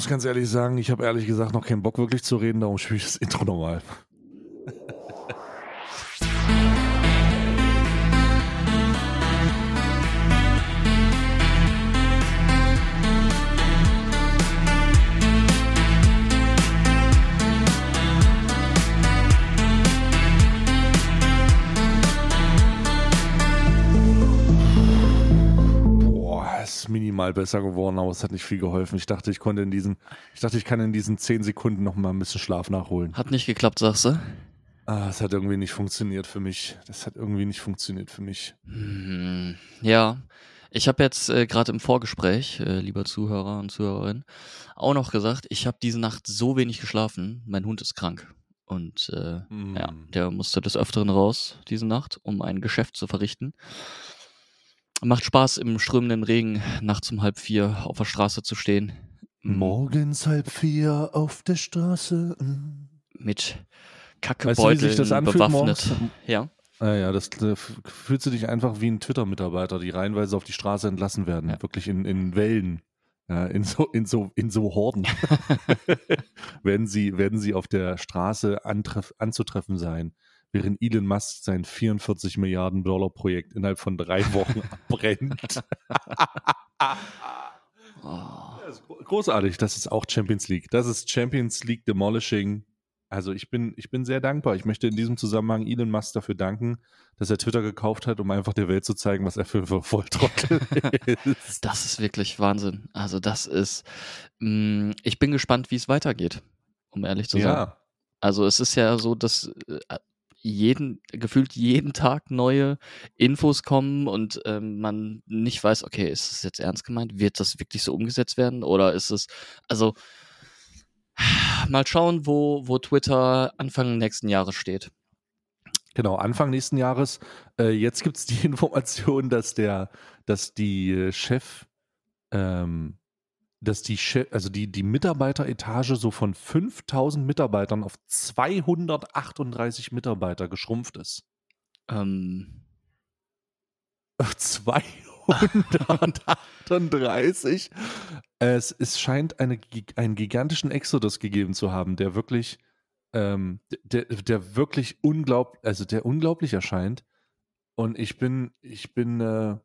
muss ganz ehrlich sagen, ich habe ehrlich gesagt noch keinen Bock wirklich zu reden, darum spiele ich das Intro nochmal. Minimal besser geworden, aber es hat nicht viel geholfen. Ich dachte, ich konnte in diesen, ich dachte, ich kann in diesen zehn Sekunden noch mal ein bisschen Schlaf nachholen. Hat nicht geklappt, sagst du? Ah, es hat irgendwie nicht funktioniert für mich. Das hat irgendwie nicht funktioniert für mich. Hm, ja, ich habe jetzt äh, gerade im Vorgespräch, äh, lieber Zuhörer und Zuhörerin, auch noch gesagt, ich habe diese Nacht so wenig geschlafen. Mein Hund ist krank. Und äh, mm. ja, der musste des Öfteren raus diese Nacht, um ein Geschäft zu verrichten. Macht Spaß, im strömenden Regen nachts um halb vier auf der Straße zu stehen. Mhm. Morgens halb vier auf der Straße. Mit Kackebeuteln weißt du, bewaffnet. Ja. Ah ja, das äh, fühlst du dich einfach wie ein Twitter-Mitarbeiter, die reihenweise auf die Straße entlassen werden. Ja. Wirklich in, in Wellen. Ja, in so, in so, in so Horden werden sie, werden sie auf der Straße anzutreffen sein während Elon Musk sein 44 Milliarden Dollar Projekt innerhalb von drei Wochen abbrennt. oh. das großartig, das ist auch Champions League. Das ist Champions League Demolishing. Also ich bin, ich bin sehr dankbar. Ich möchte in diesem Zusammenhang Elon Musk dafür danken, dass er Twitter gekauft hat, um einfach der Welt zu zeigen, was er für ein Volltrottel ist. Das ist wirklich Wahnsinn. Also das ist, mh, mm, ich bin gespannt, wie es weitergeht, um ehrlich zu sein. Ja. Also es ist ja so, dass äh, jeden, gefühlt jeden Tag neue Infos kommen und ähm, man nicht weiß, okay, ist das jetzt ernst gemeint? Wird das wirklich so umgesetzt werden? Oder ist es, also mal schauen, wo, wo Twitter Anfang nächsten Jahres steht. Genau, Anfang nächsten Jahres. Äh, jetzt gibt es die Information, dass der, dass die äh, Chef ähm, dass die, also die, die Mitarbeiteretage so von 5000 Mitarbeitern auf 238 Mitarbeiter geschrumpft ist. Ähm. 238. es, es scheint eine, einen gigantischen Exodus gegeben zu haben, der wirklich, ähm, der, der wirklich unglaublich, also der unglaublich erscheint. Und ich bin, ich bin, äh,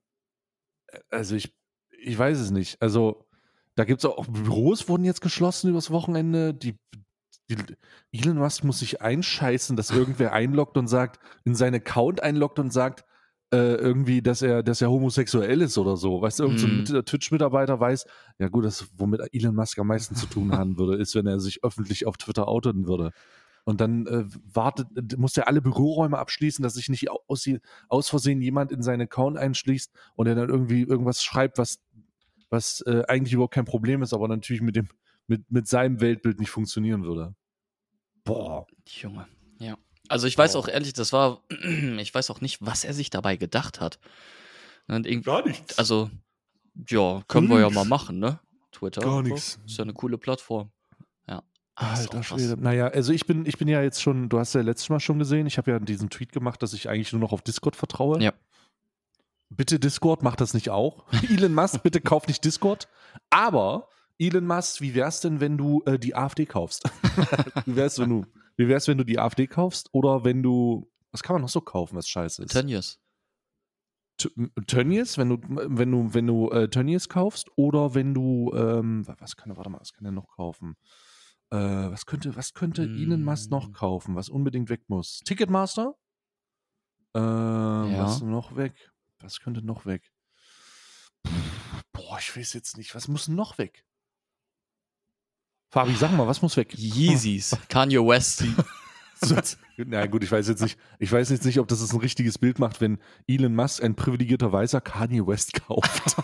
also ich, ich weiß es nicht. Also da gibt es auch Büros, wurden jetzt geschlossen übers Wochenende. Die, die, Elon Musk muss sich einscheißen, dass irgendwer einloggt und sagt, in seinen Account einloggt und sagt, äh, irgendwie, dass er, dass er homosexuell ist oder so. Weißt du, irgendein mm. so Twitch-Mitarbeiter weiß, ja gut, das, womit Elon Musk am meisten zu tun haben würde, ist, wenn er sich öffentlich auf Twitter outen würde. Und dann äh, wartet, muss er alle Büroräume abschließen, dass sich nicht aus, aus Versehen jemand in seinen Account einschließt und er dann irgendwie irgendwas schreibt, was was äh, eigentlich überhaupt kein Problem ist, aber natürlich mit dem, mit, mit seinem Weltbild nicht funktionieren würde. Boah. Junge, ja. Also ich weiß Boah. auch ehrlich, das war, ich weiß auch nicht, was er sich dabei gedacht hat. Gar nichts. Also, ja, können Gar wir nix. ja mal machen, ne? Twitter. Gar nichts. Ist ja eine coole Plattform. Ja. Alter Schwede. Naja, also ich bin, ich bin ja jetzt schon, du hast ja letztes Mal schon gesehen, ich habe ja diesen Tweet gemacht, dass ich eigentlich nur noch auf Discord vertraue. Ja. Bitte Discord, macht das nicht auch. Elon Musk, bitte kauf nicht Discord. Aber Elon Musk, wie wär's denn, wenn du äh, die AfD kaufst? wie wär's, wenn du, wie wär's, wenn du die AfD kaufst? Oder wenn du, was kann man noch so kaufen, was scheiße ist? Tönnies. Tönnies, wenn du, wenn du, wenn du äh, Tönnies kaufst oder wenn du, ähm, was kann er, warte mal, was kann er noch kaufen? Äh, was könnte, was könnte mm. Elon Musk noch kaufen, was unbedingt weg muss? Ticketmaster? Äh, ja. Was noch weg? Was könnte noch weg? Boah, ich weiß jetzt nicht. Was muss noch weg? Fabi, sag mal, was muss weg? Yeezys, Kanye West. Na gut, ich weiß jetzt nicht, ich weiß jetzt nicht, ob das ein richtiges Bild macht, wenn Elon Musk, ein privilegierter Weißer, Kanye West kauft.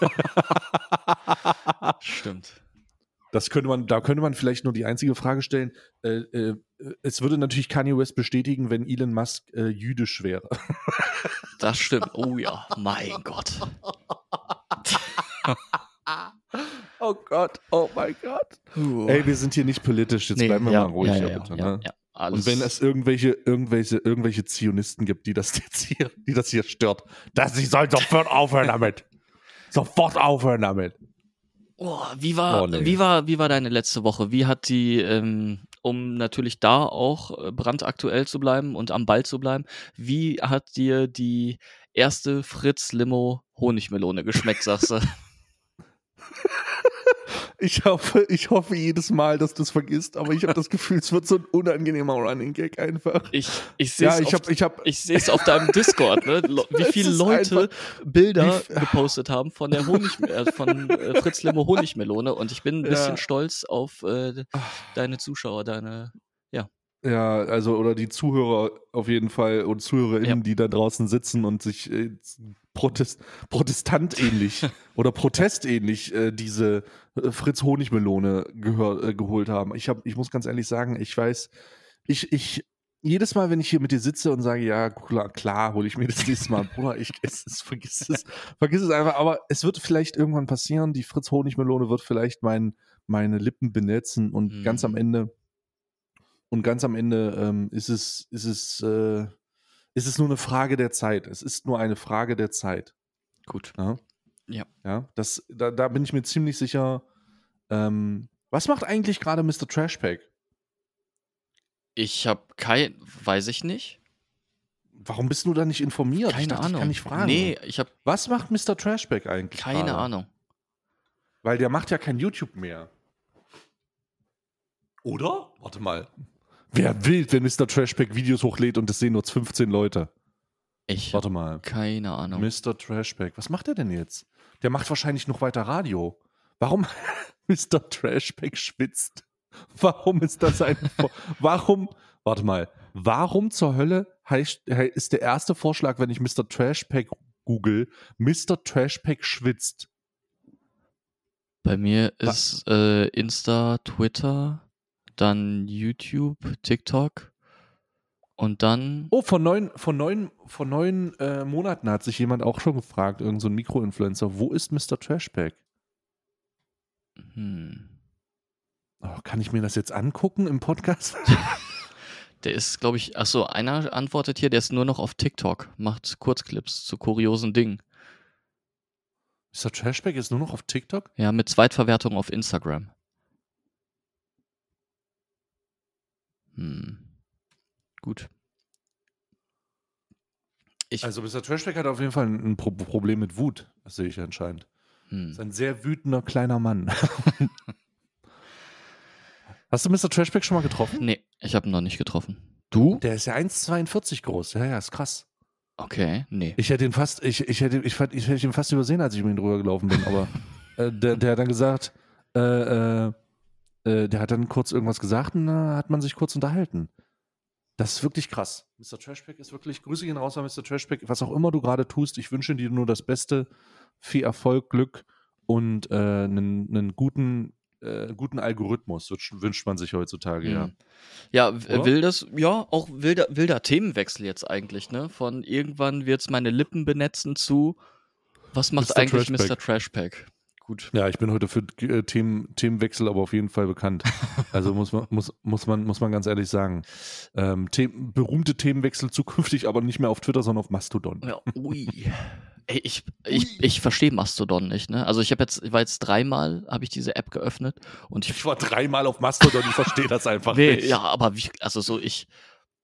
Stimmt. Das könnte man, da könnte man vielleicht nur die einzige Frage stellen. Äh, äh, es würde natürlich Kanye West bestätigen, wenn Elon Musk äh, jüdisch wäre. Das stimmt. Oh ja, mein Gott. oh Gott, oh mein Gott. Uh. Ey, wir sind hier nicht politisch, jetzt nee, bleiben wir ja, mal ruhig. Ja, ja, bitte, ne? Und wenn es irgendwelche, irgendwelche, irgendwelche Zionisten gibt, die das jetzt hier, die das hier stört, dass sie sollen sofort aufhören damit. Sofort aufhören damit. Oh, wie war, oh, nee. wie war, wie war deine letzte Woche? Wie hat die, ähm, um natürlich da auch äh, brandaktuell zu bleiben und am Ball zu bleiben, wie hat dir die erste Fritz Limo Honigmelone geschmeckt, sagst du? Ich hoffe, ich hoffe jedes Mal, dass du es vergisst, aber ich habe das Gefühl, es wird so ein unangenehmer Running Gag einfach. Ich, ich sehe es ja, ich hab, ich hab, ich seh's auf deinem Discord, ne? wie viele Leute Bilder wie, gepostet haben von der Honig, äh, von äh, Fritz Limo Honigmelone und ich bin ein bisschen ja. stolz auf äh, deine Zuschauer, deine ja, also oder die Zuhörer auf jeden Fall und Zuhörerinnen, ja. die da draußen sitzen und sich äh, Protest, protestantähnlich oder protestähnlich äh, diese äh, Fritz Honigmelone gehör, äh, geholt haben. Ich habe, ich muss ganz ehrlich sagen, ich weiß, ich, ich, jedes Mal, wenn ich hier mit dir sitze und sage, ja, klar, klar hole ich mir das nächste Mal, Bruder, ich esse es, vergiss es, vergiss es einfach, aber es wird vielleicht irgendwann passieren, die Fritz Honigmelone wird vielleicht mein, meine Lippen benetzen und mhm. ganz am Ende und ganz am Ende ähm, ist es, ist es, äh, ist es nur eine Frage der Zeit. Es ist nur eine Frage der Zeit. Gut. Ja. Ja. ja das, da, da bin ich mir ziemlich sicher. Ähm, was macht eigentlich gerade Mr. Trashpack? Ich habe kein, weiß ich nicht. Warum bist du da nicht informiert? Keine dachte, Ahnung. Ich kann nicht fragen. Nee, ich habe. Was macht Mr. Trashback eigentlich? Keine gerade? Ahnung. Weil der macht ja kein YouTube mehr. Oder? Warte mal. Wer will, wenn Mr. Trashback Videos hochlädt und es sehen nur 15 Leute? Ich. Warte mal. Keine Ahnung. Mr. Trashback. Was macht er denn jetzt? Der macht wahrscheinlich noch weiter Radio. Warum Mr. Trashback schwitzt? Warum ist das ein. warum. Warte mal. Warum zur Hölle heißt, ist der erste Vorschlag, wenn ich Mr. Trashpack google, Mr. Trashpack schwitzt? Bei mir ist äh, Insta, Twitter, dann YouTube, TikTok und dann. Oh, vor neun, vor neun, vor neun äh, Monaten hat sich jemand auch schon gefragt, irgendein so Mikroinfluencer, wo ist Mr. Trashback? Hm. Oh, kann ich mir das jetzt angucken im Podcast? der ist, glaube ich, achso, einer antwortet hier, der ist nur noch auf TikTok, macht Kurzclips zu kuriosen Dingen. Mr. Trashback ist nur noch auf TikTok? Ja, mit Zweitverwertung auf Instagram. Hm. Gut. Ich also Mr. Trashback hat auf jeden Fall ein Pro Problem mit Wut. Das sehe ich anscheinend. Hm. Ist ein sehr wütender kleiner Mann. Hast du Mr. Trashback schon mal getroffen? Nee, ich habe ihn noch nicht getroffen. Du? Der ist ja 1,42 groß. Ja, ja, ist krass. Okay, nee. Ich hätte ihn fast, ich, ich hätte, ich, ich hätte ihn fast übersehen, als ich mit ihm drüber gelaufen bin, aber äh, der, der hat dann gesagt, äh, äh, äh, der hat dann kurz irgendwas gesagt und da hat man sich kurz unterhalten. Das ist wirklich krass. Mr. Trashpack ist wirklich, Grüße gehen raus an Mr. Trashpack. Was auch immer du gerade tust, ich wünsche dir nur das Beste, viel Erfolg, Glück und äh, einen, einen guten, äh, guten Algorithmus, wünscht man sich heutzutage, mhm. ja. Ja, Oder? will das, ja, auch wilder, wilder Themenwechsel jetzt eigentlich, ne? Von irgendwann wird es meine Lippen benetzen zu, was macht Mr. eigentlich Trashpack. Mr. Trashpack? Gut. Ja, ich bin heute für äh, Themen, Themenwechsel aber auf jeden Fall bekannt. Also muss man, muss, muss man, muss man ganz ehrlich sagen. Ähm, The berühmte Themenwechsel zukünftig, aber nicht mehr auf Twitter, sondern auf Mastodon. Ja, ui. Ey, ich, ich, ich verstehe Mastodon nicht, ne? Also ich habe jetzt, ich war jetzt dreimal, habe ich diese App geöffnet und ich, ich war dreimal auf Mastodon, ich verstehe das einfach nee, nicht. Ja, aber wie, also so ich,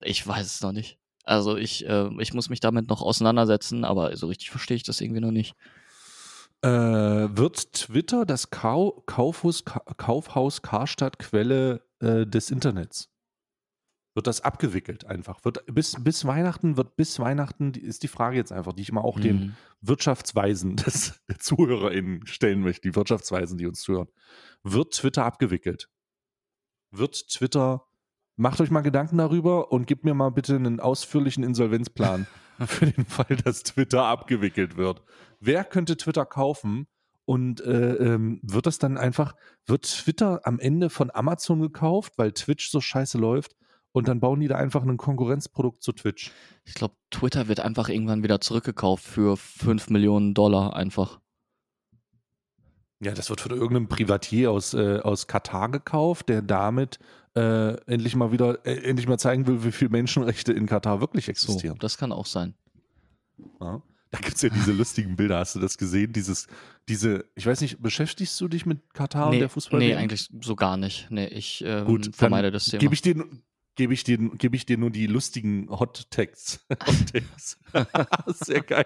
ich weiß es noch nicht. Also ich, äh, ich muss mich damit noch auseinandersetzen, aber so richtig verstehe ich das irgendwie noch nicht. Äh, wird Twitter das Kau Kaufhaus, Kaufhaus Karstadt Quelle äh, des Internets? Wird das abgewickelt einfach? Wird bis, bis Weihnachten wird bis Weihnachten ist die Frage jetzt einfach, die ich immer auch mhm. den Wirtschaftsweisen des ZuhörerInnen stellen möchte, die Wirtschaftsweisen, die uns zuhören. Wird Twitter abgewickelt? Wird Twitter Macht euch mal Gedanken darüber und gebt mir mal bitte einen ausführlichen Insolvenzplan für den Fall, dass Twitter abgewickelt wird. Wer könnte Twitter kaufen? Und äh, ähm, wird das dann einfach, wird Twitter am Ende von Amazon gekauft, weil Twitch so scheiße läuft? Und dann bauen die da einfach ein Konkurrenzprodukt zu Twitch. Ich glaube, Twitter wird einfach irgendwann wieder zurückgekauft für 5 Millionen Dollar einfach. Ja, das wird von irgendeinem Privatier aus, äh, aus Katar gekauft, der damit äh, endlich mal wieder, äh, endlich mal zeigen will, wie viele Menschenrechte in Katar wirklich existieren. So, das kann auch sein. Ja. Da gibt es ja diese lustigen Bilder. Hast du das gesehen? Dieses, diese, ich weiß nicht, beschäftigst du dich mit Katar nee, und der Fußball? Nee, eigentlich so gar nicht. Nee, ich ähm, Gut, vermeide das Thema. Gebe ich dir, gebe ich, dir, geb ich dir nur die lustigen Hot Texts. Sehr geil.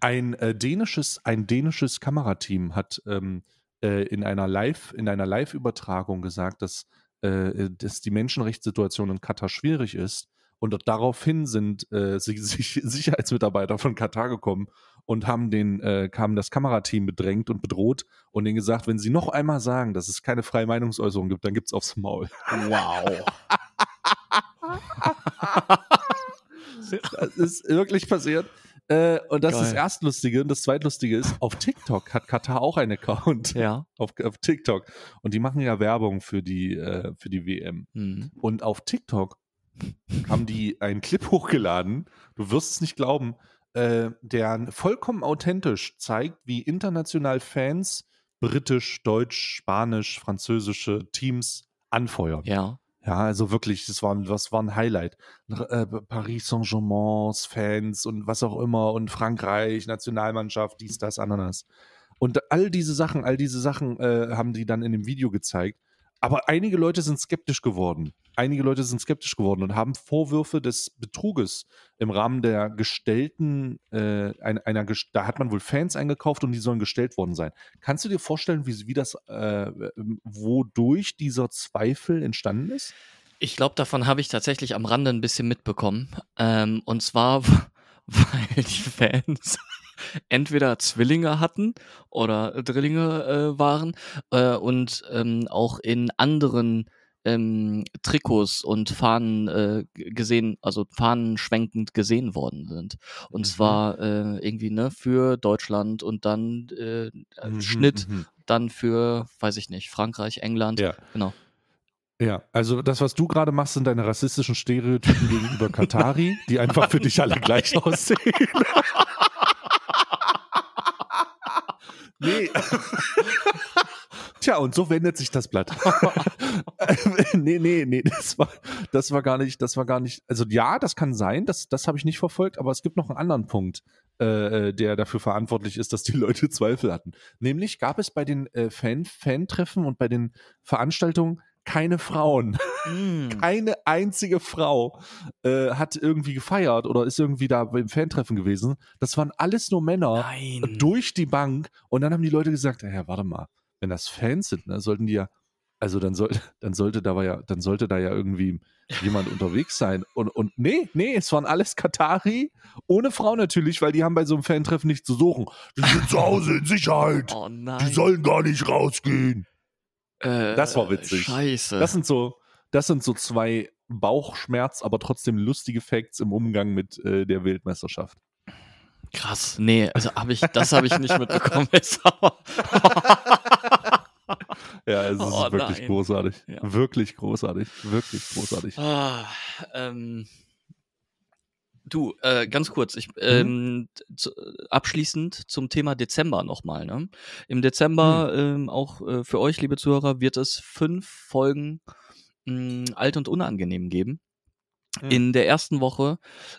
Ein äh, dänisches, ein dänisches Kamerateam hat ähm, äh, in einer Live, in einer Live-Übertragung gesagt, dass, äh, dass die Menschenrechtssituation in Katar schwierig ist. Und daraufhin sind äh, Sicherheitsmitarbeiter von Katar gekommen und haben den, äh, kamen das Kamerateam bedrängt und bedroht und denen gesagt, wenn sie noch einmal sagen, dass es keine freie Meinungsäußerung gibt, dann gibt es aufs Maul. Wow. Das ist wirklich passiert. Äh, und das Geil. ist das Erstlustige. Und das Zweitlustige ist, auf TikTok hat Katar auch einen Account. Ja. Auf, auf TikTok. Und die machen ja Werbung für die, äh, für die WM. Mhm. Und auf TikTok haben die einen Clip hochgeladen. Du wirst es nicht glauben. Äh, der vollkommen authentisch zeigt, wie international Fans britisch, deutsch, spanisch, französische Teams anfeuern. Ja. Ja, also wirklich, das war, das war ein Highlight. Äh, Paris Saint-Germains, Fans und was auch immer und Frankreich, Nationalmannschaft, dies, das, Ananas. Und all diese Sachen, all diese Sachen äh, haben die dann in dem Video gezeigt. Aber einige Leute sind skeptisch geworden. Einige Leute sind skeptisch geworden und haben Vorwürfe des Betruges im Rahmen der gestellten, äh, einer, einer, da hat man wohl Fans eingekauft und die sollen gestellt worden sein. Kannst du dir vorstellen, wie, wie das, äh, wodurch dieser Zweifel entstanden ist? Ich glaube, davon habe ich tatsächlich am Rande ein bisschen mitbekommen. Ähm, und zwar, weil die Fans entweder Zwillinge hatten oder Drillinge äh, waren äh, und ähm, auch in anderen ähm, Trikots und Fahnen äh, gesehen, also Fahnen schwenkend gesehen worden sind. Und mhm. zwar äh, irgendwie ne für Deutschland und dann äh, mhm, Schnitt, mhm. dann für, weiß ich nicht, Frankreich, England. Ja. Genau. Ja, also das, was du gerade machst, sind deine rassistischen Stereotypen gegenüber Katari, die einfach für dich alle gleich aussehen. Nee. Tja, und so wendet sich das Blatt. nee, nee, nee, das war, das war gar nicht, das war gar nicht, also ja, das kann sein, das, das habe ich nicht verfolgt, aber es gibt noch einen anderen Punkt, äh, der dafür verantwortlich ist, dass die Leute Zweifel hatten. Nämlich gab es bei den äh, Fan, Fan-Treffen und bei den Veranstaltungen keine Frauen. Mm. Keine einzige Frau äh, hat irgendwie gefeiert oder ist irgendwie da beim Fantreffen gewesen. Das waren alles nur Männer Nein. durch die Bank. Und dann haben die Leute gesagt, ja, warte mal, wenn das Fans sind, ne, sollten die ja, also dann, soll, dann sollte da ja, dann sollte da ja irgendwie jemand unterwegs sein. Und, und nee, nee, es waren alles Katari, ohne Frau natürlich, weil die haben bei so einem Fantreffen nichts zu suchen. Die sind zu Hause in Sicherheit. Oh nein. Die sollen gar nicht rausgehen. Äh, das war witzig. Scheiße. Das sind so, das sind so zwei Bauchschmerz, aber trotzdem lustige Facts im Umgang mit äh, der Weltmeisterschaft. Krass, nee, also habe ich, das habe ich nicht mitbekommen. ja, es ist oh, wirklich nein. großartig. Ja. Wirklich großartig. Wirklich großartig. Ah, ähm, Du, äh, ganz kurz, ich, mhm. ähm, zu, abschließend zum Thema Dezember nochmal. Ne? Im Dezember, mhm. ähm, auch äh, für euch, liebe Zuhörer, wird es fünf Folgen mh, hm, alt und unangenehm geben. Mhm. In der ersten Woche,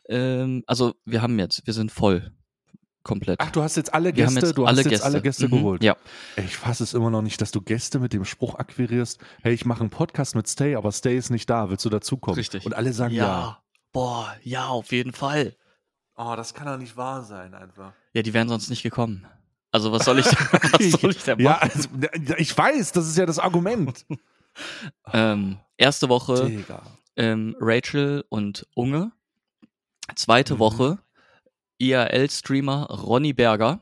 ähm, also wir haben jetzt, wir sind voll. Komplett. Ach, du hast jetzt alle Gäste, jetzt du alle hast jetzt Gäste. alle Gäste mhm. geholt. Ja. Ey, ich fasse es immer noch nicht, dass du Gäste mit dem Spruch akquirierst, hey, ich mache einen Podcast mit Stay, aber Stay ist nicht da, willst du dazukommen? Richtig. Und alle sagen ja. ja. Boah, ja, auf jeden Fall. Oh, das kann doch nicht wahr sein, einfach. Ja, die wären sonst nicht gekommen. Also, was soll ich, was soll ich denn machen? Ja, also, ich weiß, das ist ja das Argument. ähm, erste Woche ähm, Rachel und Unge. Zweite mhm. Woche IRL-Streamer Ronny Berger.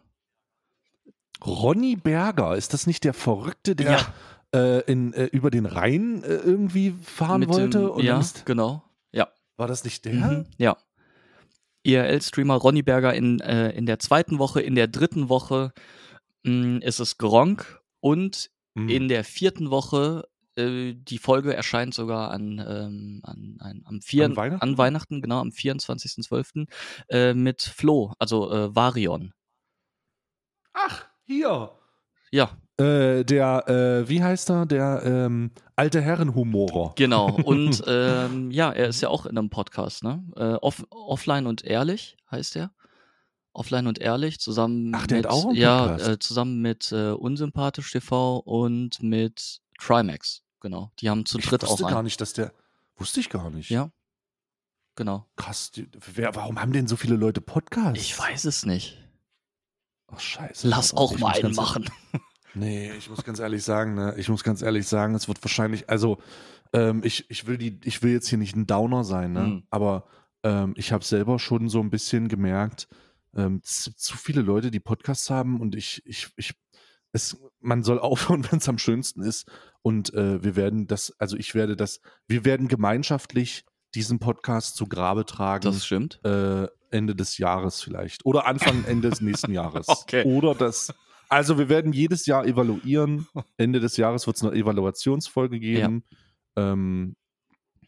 Ronny Berger, ist das nicht der Verrückte, der ja. äh, in, äh, über den Rhein äh, irgendwie fahren Mit wollte? Dem, ja, genau. War das nicht der? Mhm, ja. IRL-Streamer Ronny Berger in, äh, in der zweiten Woche. In der dritten Woche mh, mm, ist es Gronk. Und mhm. in der vierten Woche, äh, die Folge erscheint sogar an, ähm, an, an, am vier, an, Weihnachten? an Weihnachten, genau, am 24.12. Äh, mit Flo, also äh, Varion. Ach, hier. Ja. Äh, der, äh, wie heißt er? Der ähm, alte Herrenhumorer. Genau. Und ähm, ja, er ist ja auch in einem Podcast, ne? Äh, off offline und ehrlich heißt er. Offline und ehrlich, zusammen Ach, der mit, hat auch einen ja, Podcast. äh, zusammen mit äh, Unsympathisch TV und mit Trimax. Genau. Die haben zu ich dritt auch wusste gar einen. nicht, dass der. Wusste ich gar nicht. Ja. Genau. Krass. Die, wer, warum haben denn so viele Leute Podcasts? Ich weiß es nicht. Ach, scheiße. Lass auch Ich mal einen machen. Nee, ich muss ganz ehrlich sagen, ne, ich muss ganz ehrlich sagen, es wird wahrscheinlich, also ähm, ich, ich will die, ich will jetzt hier nicht ein Downer sein, ne? Mhm. Aber ähm, ich habe selber schon so ein bisschen gemerkt, ähm, es sind zu viele Leute, die Podcasts haben und ich, ich, ich, es, man soll aufhören, wenn es am schönsten ist. Und äh, wir werden das, also ich werde das, wir werden gemeinschaftlich diesen Podcast zu Grabe tragen. Das stimmt. äh, Ende des Jahres vielleicht. Oder Anfang, Ende des nächsten Jahres. Okay. Oder das. Also wir werden jedes Jahr evaluieren. Ende des Jahres wird es eine Evaluationsfolge geben. Ähm,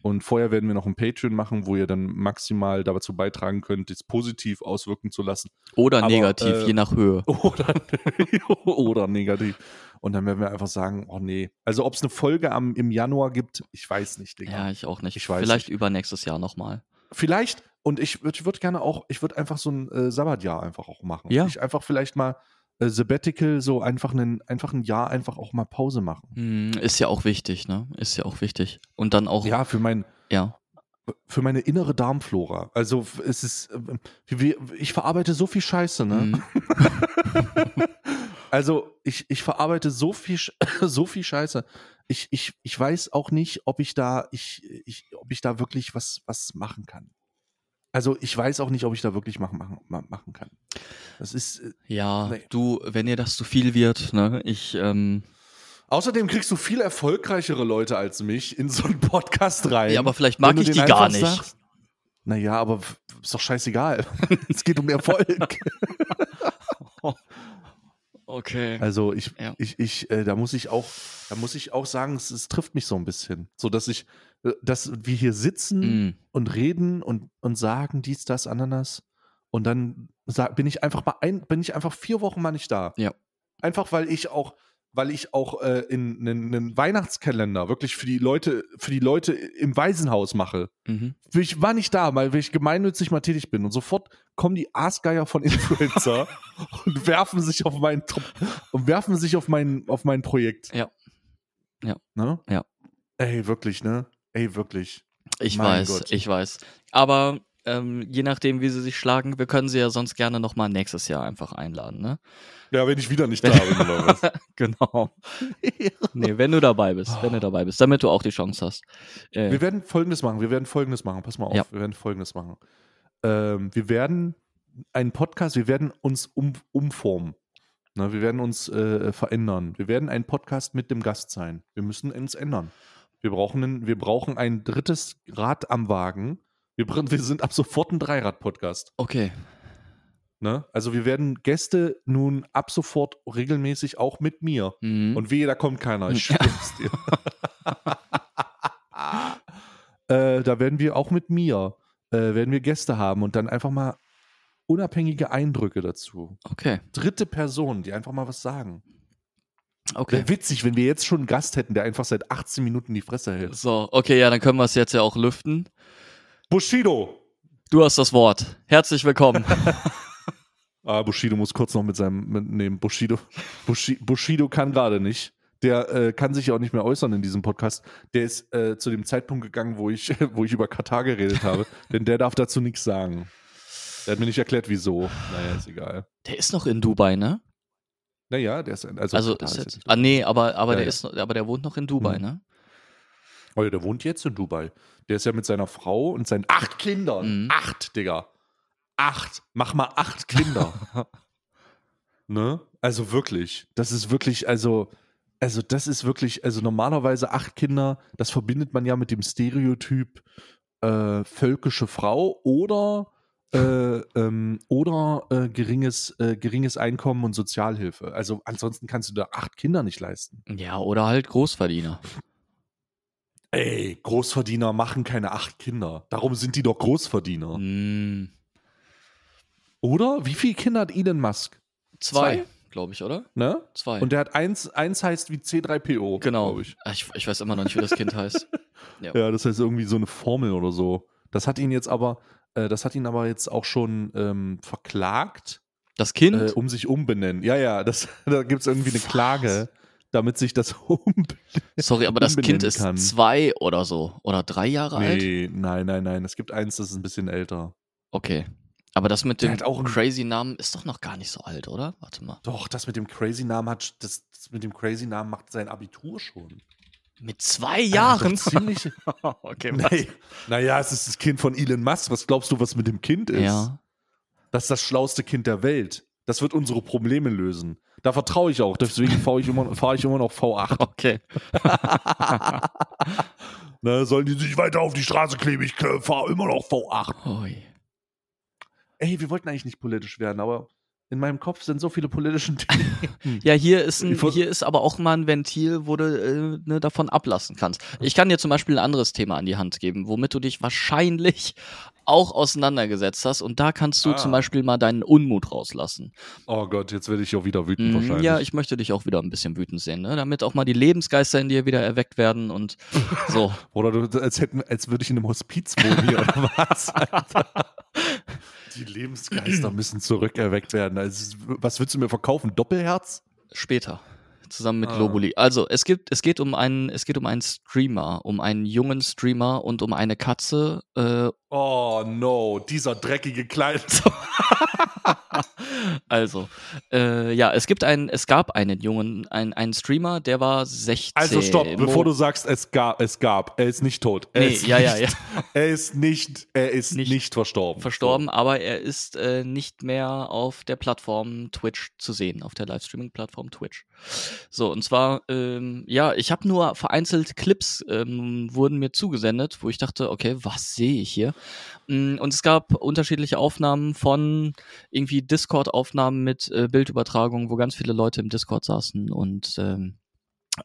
und vorher werden wir noch ein Patreon machen, wo ihr dann maximal dazu beitragen könnt, es positiv auswirken zu lassen. Oder Aber, negativ, äh, je nach Höhe. Oder, oder negativ. Und dann werden wir einfach sagen, oh nee. Also ob es eine Folge am, im Januar gibt, ich weiß nicht, Digga. Ja, ich auch nicht. Ich weiß Vielleicht nicht. übernächstes Jahr nochmal. Vielleicht, und ich würde würd gerne auch, ich würde einfach so ein äh, Sabbatjahr einfach auch machen. Ja. Ich einfach vielleicht mal äh, Sabbatical, so einfach, einen, einfach ein Jahr einfach auch mal Pause machen. Hm, Ist ja auch wichtig, ne? Ist ja auch wichtig. Und dann auch, Ja, für mein, ja. für meine innere Darmflora. Also es ist, äh, ich verarbeite so viel Scheiße, ne? Mhm. Also ich, ich verarbeite so viel, so viel Scheiße. Ich, ich, ich weiß auch nicht, ob ich da, ich, ich, ob ich da wirklich was, was machen kann. Also ich weiß auch nicht, ob ich da wirklich machen, machen, ma- machen kann. Das ist, äh, Ja, Nee. du, wenn dir das zu viel wird, ne? Ich, ähm, Außerdem kriegst du viel erfolgreichere Leute als mich in so einen Podcast rein. ja, aber vielleicht mag ich die gar nicht. sagst, Naja, aber ist doch scheißegal. es geht um Erfolg. Okay. Also ich, Ja. ich, ich, äh, da muss ich auch, da muss ich auch sagen, es, es trifft mich so ein bisschen. So dass ich, dass wir hier sitzen Mm. und reden und, und sagen dies, das, Ananas. Und dann sag, bin ich einfach mal ein, bin ich einfach vier Wochen mal nicht da. Ja. Einfach weil ich auch, weil ich auch äh, in einen, Weihnachtskalender wirklich für die Leute, für die Leute im Waisenhaus mache. Mhm. Ich war nicht da, weil ich gemeinnützig mal tätig bin. Und sofort kommen die Aasgeier von Influencer und werfen sich auf mein und werfen sich auf mein, auf mein Projekt. Ja. Ja. Ne? Ja. Ey, wirklich, ne? Ey, wirklich. Ich Mein weiß, Gott. ich weiß. Aber ähm, je nachdem, wie sie sich schlagen, wir können sie ja sonst gerne nochmal nächstes Jahr einfach einladen, ne? Ja, wenn ich wieder nicht da bin oder was. Genau. nee, wenn du dabei bist, wenn du dabei bist, damit du auch die Chance hast. Äh, Wir werden folgendes machen. Wir werden folgendes machen. Pass mal auf. Ja. Wir werden folgendes machen. Ähm, wir werden einen Podcast, wir werden uns um, umformen. Na, wir werden uns äh, verändern. Wir werden ein Podcast mit dem Gast sein. Wir müssen uns ändern. Wir brauchen, ein, wir brauchen ein drittes Rad am Wagen. Wir, wir sind ab sofort ein Dreirad-Podcast. okay. Ne? Also wir werden Gäste nun ab sofort regelmäßig auch mit mir. Mhm. Und wehe, da kommt keiner, ich schwör's dir. äh, da werden wir auch mit mir, äh, werden wir Gäste haben und dann einfach mal unabhängige Eindrücke dazu. okay. Dritte Personen, die einfach mal was sagen. Okay. Wäre witzig, wenn wir jetzt schon einen Gast hätten, der einfach seit 18 Minuten die Fresse hält. So, okay, ja, dann können wir es jetzt ja auch lüften. Bushido! Du hast das Wort. Herzlich willkommen. Ah, Bushido muss kurz noch mit seinem, mit, nee, Bushido, Bushi, Bushido kann gerade nicht. Der äh, kann sich ja auch nicht mehr äußern in diesem Podcast. Der ist äh, zu dem Zeitpunkt gegangen, wo ich, wo ich über Katar geredet habe. Denn der darf dazu nichts sagen. Der hat mir nicht erklärt, wieso. Naja, ist egal. Der ist noch in Dubai, ne? Naja, der ist, also, Also, ist jetzt, ah, nee, aber, aber Ja, der ja. ist, aber der wohnt noch in Dubai, Mhm. ne? Oh ja, der wohnt jetzt in Dubai. Der ist ja mit seiner Frau und seinen acht Kindern. Mhm. Acht, Digga. Acht. Mach mal acht Kinder. ne? Also wirklich. Das ist wirklich, also, also das ist wirklich, also normalerweise acht Kinder, das verbindet man ja mit dem Stereotyp äh, völkische Frau oder äh, ähm, oder äh, geringes, äh, geringes Einkommen und Sozialhilfe. Also ansonsten kannst du da acht Kinder nicht leisten. Ja, oder halt Großverdiener. Ey, Großverdiener machen keine acht Kinder. Darum sind die doch Großverdiener. Mm, Oder? Wie viele Kinder hat Elon Musk? zwei, Zwei? glaube ich, oder? Ne? Zwei. Und der hat eins, eins heißt wie C3PO. genau. Ich. Ah, Ich, ich weiß immer noch nicht, wie das Kind heißt. Ja, das heißt irgendwie so eine Formel oder so. Das hat ihn jetzt aber, Äh, das hat ihn aber jetzt auch schon ähm, verklagt. Das Kind? Äh, um sich umbenennen. Ja, ja, das, da gibt es irgendwie eine? Klage, damit sich das um. Sorry, aber das Kind ist kann. zwei oder so. Oder drei Jahre nee, alt? Nee, nein, nein, nein. Es gibt eins, das ist ein bisschen älter. Okay. Aber das mit dem auch crazy Namen ist doch noch gar nicht so alt, oder? Warte mal. Doch, das mit dem crazy Namen hat, das, das mit dem crazy Namen macht sein Abitur schon. Mit zwei Jahren? Also ziemlich. okay, was? Naja, es ist das Kind von Elon Musk. Was glaubst du, was mit dem Kind ist? Ja. Das ist das schlauste Kind der Welt. Das wird unsere Probleme lösen. Da vertraue ich auch. Deswegen fahre ich, immer, fahr ich immer noch V8. Okay. Na, sollen die sich weiter auf die Straße kleben? Ich fahre immer noch V8. Ui. Ey, wir wollten eigentlich nicht politisch werden, aber in meinem Kopf sind so viele politische Dinge. ja, hier ist, ein, hier ist aber auch mal ein Ventil, wo du äh, ne, davon ablassen kannst. Ich kann dir zum Beispiel ein anderes Thema an die Hand geben, womit du dich wahrscheinlich auch auseinandergesetzt hast. Und da kannst du ah. zum Beispiel mal deinen Unmut rauslassen. Oh Gott, jetzt werde ich auch wieder wütend mm, wahrscheinlich. Ja, ich möchte dich auch wieder ein bisschen wütend sehen, ne? damit auch mal die Lebensgeister in dir wieder erweckt werden und so. oder du, als, hätten, als würde ich in einem Hospiz wohnen hier oder was? Alter. Die Lebensgeister müssen zurückerweckt werden. Also, was willst du mir verkaufen? Doppelherz? Später. Zusammen mit ah. Globuli. Also, es gibt, es geht um einen, es geht um einen Streamer, um einen jungen Streamer und um eine Katze. Äh, oh no, dieser dreckige Kleine. also, äh, ja, es gibt einen, es gab einen jungen, einen, einen Streamer, der war 16. Also stopp, bevor du sagst, es gab, es gab, er ist nicht tot. Er nee, ist ja, nicht, ja, ja. Er ist nicht, er ist nicht, nicht verstorben. Verstorben, aber er ist äh, nicht mehr auf der Plattform Twitch zu sehen, auf der Livestreaming-Plattform Twitch. So, und zwar, ähm, ja, ich habe nur vereinzelt Clips ähm, wurden mir zugesendet, wo ich dachte, okay, was sehe ich hier? Mm, und es gab unterschiedliche Aufnahmen von irgendwie Discord-Aufnahmen mit äh, Bildübertragung, wo ganz viele Leute im Discord saßen und ähm,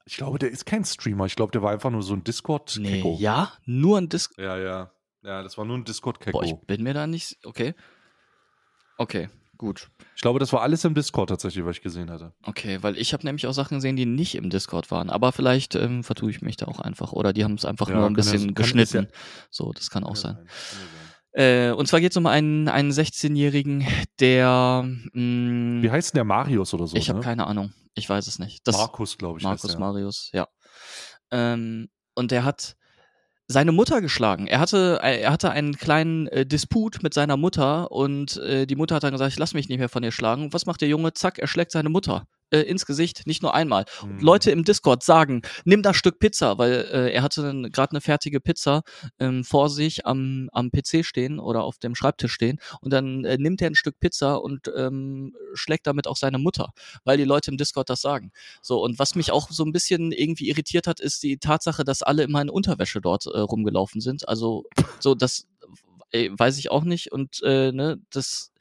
ich glaube, der ist kein Streamer. Ich glaube, der war einfach nur so ein discord nee, Ja, nur ein Discord. Ja, ja. Ja, das war nur ein Discord-Kecko. ich bin mir da nicht. Okay. Okay. Gut. Ich glaube, das war alles im Discord tatsächlich, was ich gesehen hatte. Okay, weil ich habe nämlich auch Sachen gesehen, die nicht im Discord waren. Aber vielleicht ähm, vertue ich mich da auch einfach. Oder die haben es einfach ja, nur ein bisschen das, geschnitten. Ja, so, das kann auch sein. sein. Äh, und zwar geht es um einen, einen 16-Jährigen, der. Mh, mm, Wie heißt denn der Marius oder so? Ich habe ne? keine Ahnung. Ich weiß es nicht. Das, Markus, glaube ich. Markus Marius, ja. Ähm, und der hat seine Mutter geschlagen. Er hatte, äh, er hatte einen kleinen äh, Disput mit seiner Mutter und äh, die Mutter hat dann gesagt, ich lass mich nicht mehr von dir schlagen. Was macht der Junge? Zack, er schlägt seine Mutter äh, ins Gesicht, nicht nur einmal. Mhm. Leute im Discord sagen, nimm das Stück Pizza, weil äh, er hatte gerade eine fertige Pizza ähm, vor sich am, am PC stehen oder auf dem Schreibtisch stehen und dann äh, nimmt er ein Stück Pizza und ähm, schlägt damit auch seine Mutter, weil die Leute im Discord das sagen. So, und was mich auch so ein bisschen irgendwie irritiert hat, ist die Tatsache, dass alle immer in Unterwäsche dort äh, rumgelaufen sind. Also so, das ey, weiß ich auch nicht. Und äh, ne, das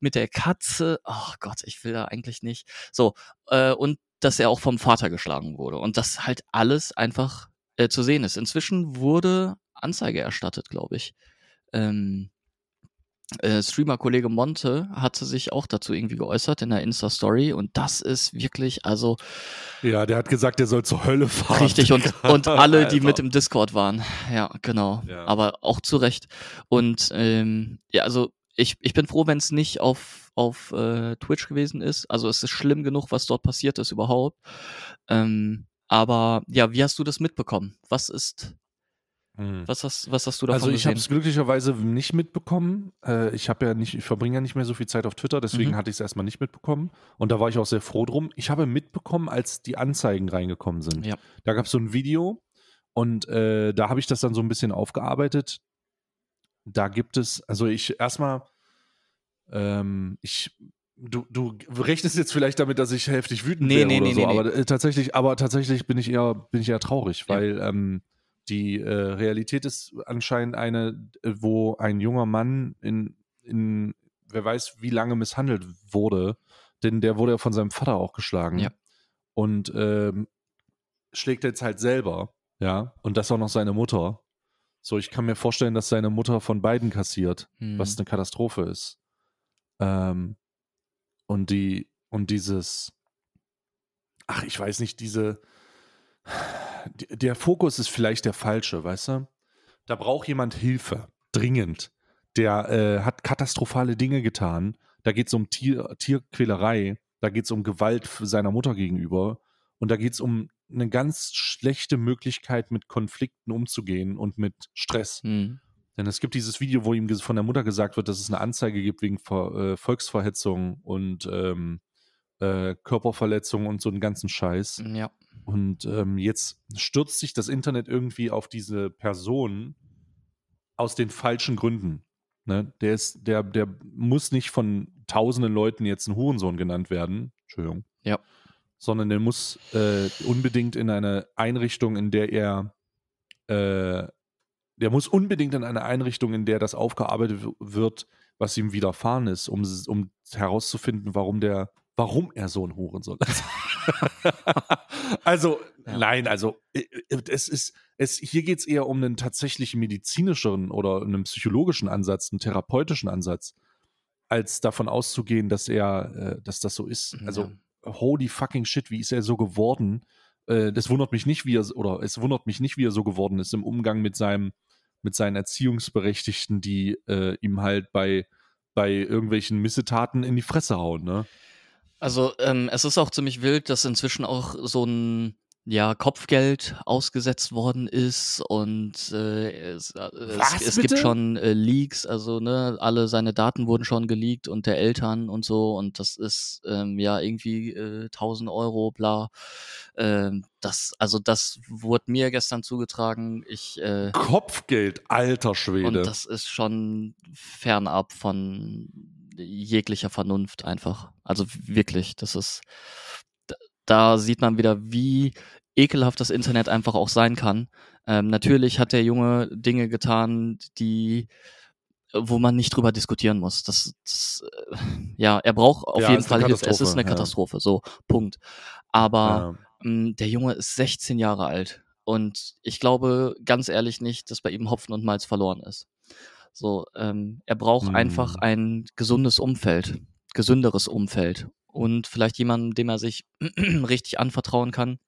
mit der Katze, oh Gott, ich will da eigentlich nicht. So, äh, und dass er auch vom Vater geschlagen wurde. Und das halt alles einfach äh, zu sehen ist. Inzwischen wurde Anzeige erstattet, glaube ich. Ähm, äh, Streamer-Kollege Monte hatte sich auch dazu irgendwie geäußert in der Insta-Story und das ist wirklich, also. Ja, der hat gesagt, der soll zur Hölle fahren. Richtig, und, und alle, die mit im Discord waren. Ja, genau. Ja. Aber auch zu Recht. Und ähm, ja, also ich, ich bin froh, wenn es nicht auf, auf äh, Twitch gewesen ist. Also es ist schlimm genug, was dort passiert ist überhaupt. Ähm, aber ja, wie hast du das mitbekommen? Was ist. Was, hast, was hast du davon Also ich habe es glücklicherweise nicht mitbekommen. Äh, ich habe ja nicht, ich verbringe ja nicht mehr so viel Zeit auf Twitter, deswegen mhm. hatte ich es erstmal nicht mitbekommen. Und da war ich auch sehr froh drum. Ich habe mitbekommen, als die Anzeigen reingekommen sind. Ja. Da gab es so ein Video und äh, da habe ich das dann so ein bisschen aufgearbeitet. Da gibt es, also ich erstmal, ähm, ich Du, du rechnest jetzt vielleicht damit, dass ich heftig wütend nee, wäre nee, oder nee, so, aber äh, tatsächlich, aber tatsächlich bin ich eher, bin ich eher traurig, ja. weil ähm, die äh, Realität ist anscheinend eine, äh, wo ein junger Mann in, in, wer weiß, wie lange misshandelt wurde, denn der wurde ja von seinem Vater auch geschlagen. Ja. Und ähm, schlägt jetzt halt selber, ja, und das auch noch seine Mutter. So, ich kann mir vorstellen, dass seine Mutter von beiden kassiert, mhm. was eine Katastrophe ist. Ähm, und die, und dieses, ach, ich weiß nicht, diese, der Fokus ist vielleicht der falsche, weißt du? Da braucht jemand Hilfe, dringend. der äh, hat katastrophale Dinge getan. Da geht es um Tier, Tierquälerei, da geht es um Gewalt seiner Mutter gegenüber und da geht es um eine ganz schlechte Möglichkeit, mit Konflikten umzugehen und mit Stress. Mhm. Denn es gibt dieses Video, wo ihm von der Mutter gesagt wird, dass es eine Anzeige gibt wegen Ver, äh, Volksverhetzung und ähm, äh, Körperverletzung und so einen ganzen Scheiß. Ja. Und ähm, jetzt stürzt sich das Internet irgendwie auf diese Person aus den falschen Gründen. Ne? Der, ist, der, der muss nicht von tausenden Leuten jetzt ein Hurensohn genannt werden. Entschuldigung. Ja. Sondern der muss äh, unbedingt in eine Einrichtung, in der er äh, der muss unbedingt in eine Einrichtung, in der das aufgearbeitet wird, was ihm widerfahren ist, um, um herauszufinden, warum der warum er so ein Hurensohn ist. also, ja. nein, also äh, äh, es ist, es, hier geht es eher um einen tatsächlich medizinischen oder einen psychologischen Ansatz, einen therapeutischen Ansatz, als davon auszugehen, dass er, äh, dass das so ist. Also, ja. holy fucking shit, wie ist er so geworden? das wundert mich nicht, wie er, oder es wundert mich nicht, wie er so geworden ist im Umgang mit seinem, mit seinen Erziehungsberechtigten, die äh, ihm halt bei, bei irgendwelchen Missetaten in die Fresse hauen, ne? Also ähm, es ist auch ziemlich wild, dass inzwischen auch so ein ja, Kopfgeld ausgesetzt worden ist und äh, es, äh, es, es gibt schon äh, Leaks, also ne, alle seine Daten wurden schon geleakt und der Eltern und so und das ist ähm, ja irgendwie äh, 1000 Euro, bla. Ähm, das, also das wurde mir gestern zugetragen. Ich äh, Kopfgeld, alter Schwede. Und das ist schon fernab von jeglicher Vernunft einfach. Also wirklich, das ist, da sieht man wieder, wie ekelhaft das Internet einfach auch sein kann. Ähm, natürlich hat der Junge Dinge getan, die wo man nicht drüber diskutieren muss. Das, das äh, ja, er braucht auf ja, jeden Fall Hilfe. Es ist eine Katastrophe, ja. so Punkt. Aber ja. mh, der Junge ist 16 Jahre alt und ich glaube ganz ehrlich nicht, dass bei ihm Hopfen und Malz verloren ist. So, ähm, er braucht mhm. einfach ein gesundes Umfeld, gesünderes Umfeld und vielleicht jemanden, dem er sich richtig anvertrauen kann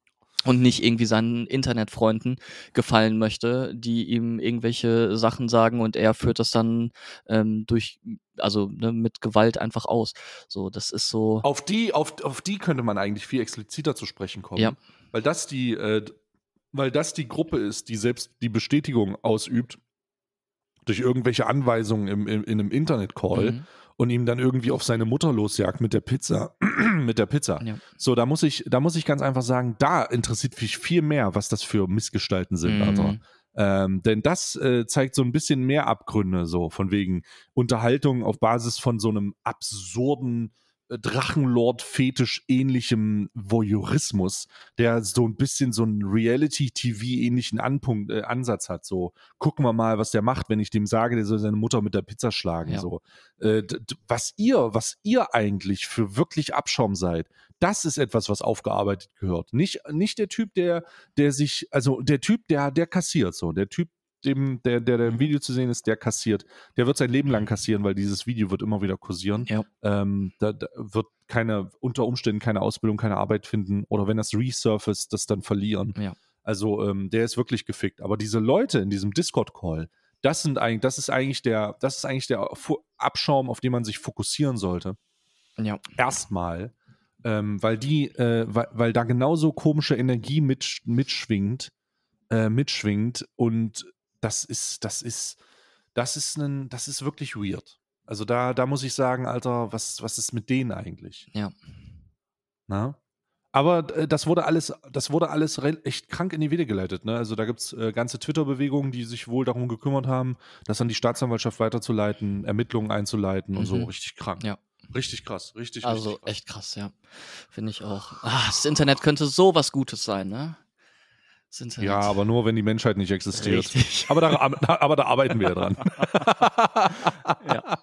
und nicht irgendwie seinen Internetfreunden gefallen möchte, die ihm irgendwelche Sachen sagen und er führt das dann ähm, durch, also ne, mit Gewalt einfach aus. So, das ist so. Auf die, auf, auf die könnte man eigentlich viel expliziter zu sprechen kommen. Ja. Weil das die, äh, weil das die Gruppe ist, die selbst die Bestätigung ausübt, durch irgendwelche Anweisungen im, im, in einem Internet-Call mhm. und ihm dann irgendwie auf seine Mutter losjagt mit der Pizza. mit der Pizza. Ja. So, da muss ich, da muss ich ganz einfach sagen, da interessiert mich viel mehr, was das für Missgestalten sind, mhm. Alter. Ähm, denn das äh, zeigt so ein bisschen mehr Abgründe, so von wegen Unterhaltung auf Basis von so einem absurden Drachenlord-Fetisch ähnlichem Voyeurismus, der so ein bisschen so einen Reality-TV-ähnlichen äh, Ansatz hat. So, gucken wir mal, was der macht, wenn ich dem sage, der soll seine Mutter mit der Pizza schlagen. Ja. So, äh, was ihr, was ihr eigentlich für wirklich Abschaum seid, das ist etwas, was aufgearbeitet gehört. Nicht, nicht der Typ, der, der sich, also der Typ, der, der kassiert so, der Typ, dem, der, der, der im Video zu sehen ist, der kassiert. Der wird sein Leben lang kassieren, weil dieses Video wird immer wieder kursieren. Ja. Ähm, da, da, wird keine, unter Umständen keine Ausbildung, keine Arbeit finden oder wenn das resurface, das dann verlieren. Ja. Also ähm, der ist wirklich gefickt. Aber diese Leute in diesem Discord-Call, das sind eigentlich, das ist eigentlich der, das ist eigentlich der Abschaum, auf den man sich fokussieren sollte. Ja. Erstmal. Ähm, weil die, äh, weil, weil da genauso komische Energie mit, mitschwingt, äh, mitschwingt und das ist, das ist, das ist ein, das ist wirklich weird. Also da, da muss ich sagen, Alter, was, was ist mit denen eigentlich? Ja. Na? Aber äh, das wurde alles, das wurde alles echt krank in die Wege geleitet. Ne? Also da gibt es äh, ganze Twitter-Bewegungen, die sich wohl darum gekümmert haben, das an die Staatsanwaltschaft weiterzuleiten, Ermittlungen einzuleiten mhm. und so. Mhm. Richtig krank. Ja. Richtig krass, richtig, also richtig krass. echt krass, ja. Finde ich auch. Ah, das Internet könnte so was Gutes sein, ne? Halt ja, aber nur, wenn die Menschheit nicht existiert. Richtig. Aber da, aber da arbeiten wir ja dran. ja.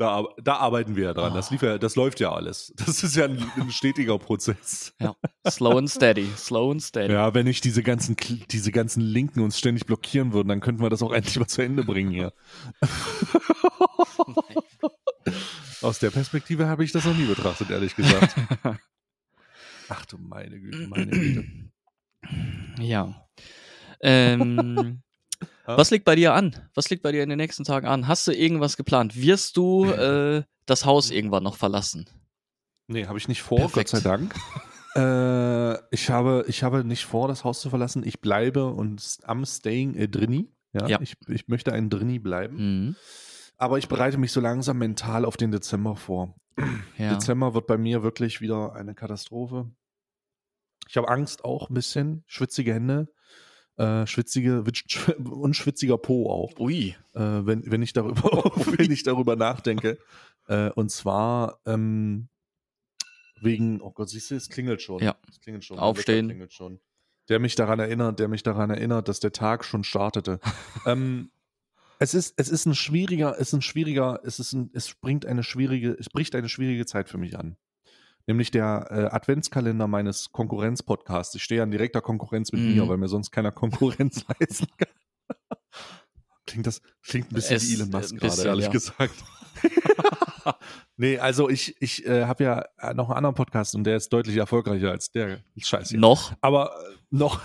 Da, da, arbeiten wir ja dran. Das, lief ja, das läuft ja alles. Das ist ja ein, ein, stetiger Prozess. Ja. Slow and steady. Slow and steady. Ja, wenn nicht diese ganzen, diese ganzen Linken uns ständig blockieren würden, dann könnten wir das auch endlich mal zu Ende bringen hier. Aus der Perspektive habe ich das noch nie betrachtet, ehrlich gesagt. Ach du meine Güte, meine Güte. Ja. Ähm, Was liegt bei dir an? Was liegt bei dir in den nächsten Tagen an? Hast du irgendwas geplant? Wirst du äh, das Haus irgendwann noch verlassen? Nee, habe ich nicht vor, Perfekt. Gott sei Dank. äh, ich, habe, ich habe nicht vor, das Haus zu verlassen. Ich bleibe und am Staying äh, drinni. Ja, ja. Ich, ich möchte ein Drinni bleiben. Mhm. Aber ich bereite mich so langsam mental auf den Dezember vor. Ja. Dezember wird bei mir wirklich wieder eine Katastrophe. Ich habe Angst auch ein bisschen, schwitzige Hände, äh, schwitzige und schwitziger Po auch. Ui. Äh, wenn, wenn, ich darüber, wenn ich darüber nachdenke. Äh, und zwar ähm, wegen, oh Gott, siehst du, es klingelt schon. Ja. Es klingelt schon. Aufstehen. Klingelt schon. Der mich daran erinnert, der mich daran erinnert, dass der Tag schon startete. ähm, es ist, es ist ein schwieriger, es ist ein schwieriger, es ist ein, es bringt eine schwierige, es bricht eine schwierige Zeit für mich an. Nämlich der äh, Adventskalender meines Konkurrenz-Podcasts. Ich stehe an direkter Konkurrenz mit mm. mir, mhm. weil mir sonst keiner Konkurrenz leisten kann. klingt das, klingt ein bisschen es, wie Elon Musk gerade, ehrlich ja. gesagt. nee, also ich, ich äh, habe ja äh, noch einen anderen Podcast und der ist deutlich erfolgreicher als der. Scheiße. Noch? Aber äh, noch.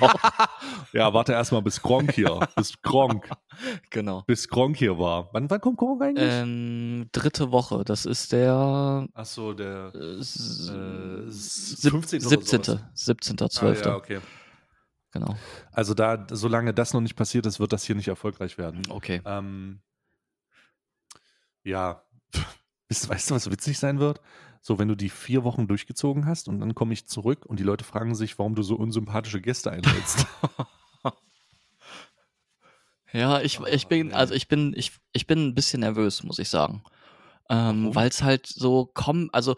noch. ja, warte erstmal bis Gronk hier. Bis Gronk. Genau. Bis Gronk hier war. Wann, wann kommt Gronk eigentlich? Ähm, dritte Woche. Das ist der. Achso, der. Äh, äh, 15. 17. 17.12. Ah, ja, okay. Genau. Also da, solange das noch nicht passiert ist, wird das hier nicht erfolgreich werden. Okay. Ähm, ja, weißt du, was witzig sein wird? So, wenn du die vier Wochen durchgezogen hast und dann komme ich zurück und die Leute fragen sich, warum du so unsympathische Gäste einlädst. ja, ich, ich bin, also ich bin, ich, ich bin ein bisschen nervös, muss ich sagen. Ähm, Weil es halt so kommt, also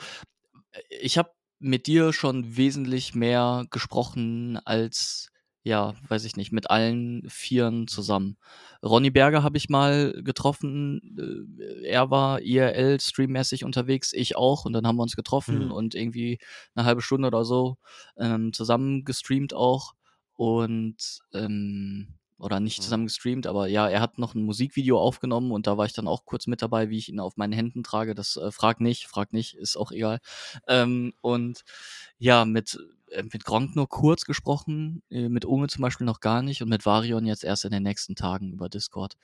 ich habe mit dir schon wesentlich mehr gesprochen als ja, weiß ich nicht, mit allen Vieren zusammen. Ronny Berger habe ich mal getroffen. Äh, er war IRL streammäßig unterwegs, ich auch. Und dann haben wir uns getroffen mhm. und irgendwie eine halbe Stunde oder so ähm, zusammen gestreamt auch. Und ähm, oder nicht mhm. zusammen gestreamt, aber ja, er hat noch ein Musikvideo aufgenommen und da war ich dann auch kurz mit dabei, wie ich ihn auf meinen Händen trage. Das äh, frag nicht, frag nicht, ist auch egal. Ähm, und ja, mit mit Gronk nur kurz gesprochen, äh, mit Unge zum Beispiel noch gar nicht und mit Varion jetzt erst in den nächsten Tagen über Discord.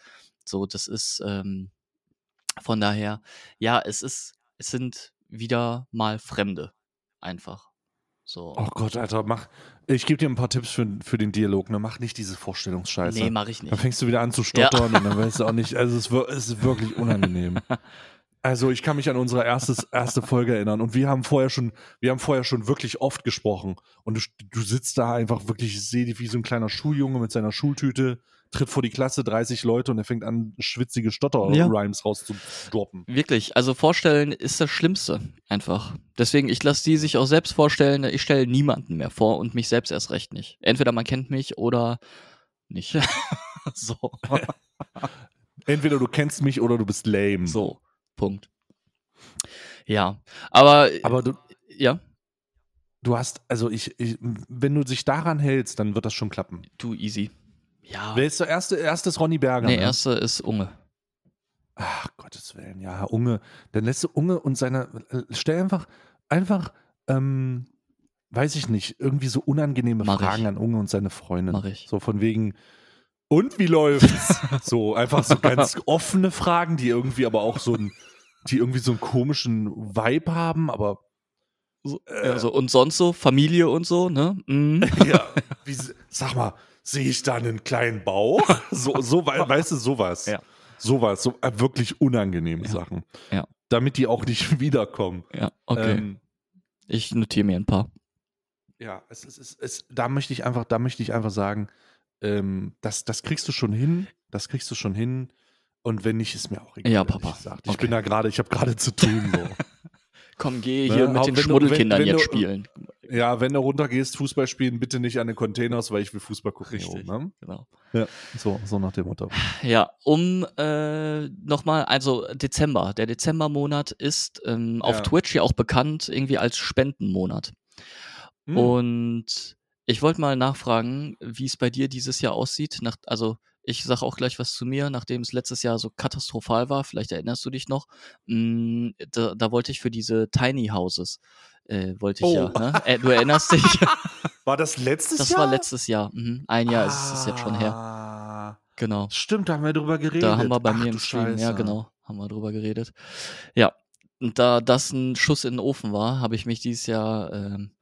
So, das ist ähm, von daher, ja, es ist, es sind wieder mal Fremde. Einfach. So. Oh Gott, Alter, mach. Ich gebe dir ein paar Tipps für, für den Dialog. Ne? Mach nicht diese Vorstellungsscheiße. Nee, mach ich nicht. Dann fängst du wieder an zu stottern ja. und dann weißt du auch nicht. Also, es es ist wirklich unangenehm. Also ich kann mich an unsere erstes, erste Folge erinnern und wir haben vorher schon, wir haben vorher schon wirklich oft gesprochen und du, du sitzt da einfach wirklich, ich sehe dich wie so ein kleiner Schuljunge mit seiner Schultüte, tritt vor die Klasse, 30 Leute und er fängt an, schwitzige Stotter-Rhymes ja. rauszudroppen. Wirklich, also vorstellen ist das Schlimmste einfach. Deswegen, ich lasse die sich auch selbst vorstellen, ich stelle niemanden mehr vor und mich selbst erst recht nicht. Entweder man kennt mich oder nicht. so. Entweder du kennst mich oder du bist lame. So. Punkt. Ja, aber. Aber du. Ja. Du hast, also ich, ich, wenn du dich daran hältst, dann wird das schon klappen. Du easy. Ja. Wer ist der erste? Erste ist Ronny Berger. Nee, ne? erste ist Unge. Ach, Gottes Willen, ja, Unge. Dann lässt du Unge und seine. Stell einfach, einfach, ähm, weiß ich nicht, irgendwie so unangenehme Mach Fragen ich. an Unge und seine Freundin. Mach ich. So von wegen, und wie läuft's? so, einfach so ganz offene Fragen, die irgendwie aber auch so ein, die irgendwie so einen komischen Vibe haben, aber. So, äh, also, und sonst so, Familie und so, ne? Mhm. ja, wie, sag mal, sehe ich da einen kleinen Bauch? So, so weißt du, sowas. Ja. Sowas, so äh, wirklich unangenehme ja. Sachen. Ja. Damit die auch nicht wiederkommen. Ja, okay. Ähm, ich notiere mir ein paar. Ja, es ist, es, es, da möchte ich einfach, da möchte ich einfach sagen, ähm, das, das kriegst du schon hin, das kriegst du schon hin. Und wenn nicht, ist mir auch egal. Ja, Papa. Ich, ich okay. bin da gerade, ich habe gerade zu tun. So. Komm, geh ne? hier ne? mit den Schmuddelkindern jetzt spielen. Ja, wenn du runtergehst, Fußball spielen, bitte nicht an den Containers, weil ich will Fußball gucken. Richtig, hier oben, ne? genau. Ja, so, so nach dem Motto. Ja, um äh, nochmal, also Dezember. Der Dezembermonat ist ähm, auf ja. Twitch ja auch bekannt irgendwie als Spendenmonat. Hm. Und ich wollte mal nachfragen, wie es bei dir dieses Jahr aussieht. Nach, also ich sage auch gleich was zu mir, nachdem es letztes Jahr so katastrophal war. Vielleicht erinnerst du dich noch. Mh, mm, da, da, wollte ich für diese Tiny Houses, äh, wollte ich oh. ja. Ne? Äh, du erinnerst dich? War das letztes das Jahr? Das war letztes Jahr. Mhm. Ein Jahr ah. ist es jetzt schon her. Ah. Genau. Stimmt, da haben wir drüber geredet. Da haben wir bei Ach, mir im Stream, ja genau, haben wir drüber geredet. Ja, und da das ein Schuss in den Ofen war, habe ich mich dieses Jahr ähm,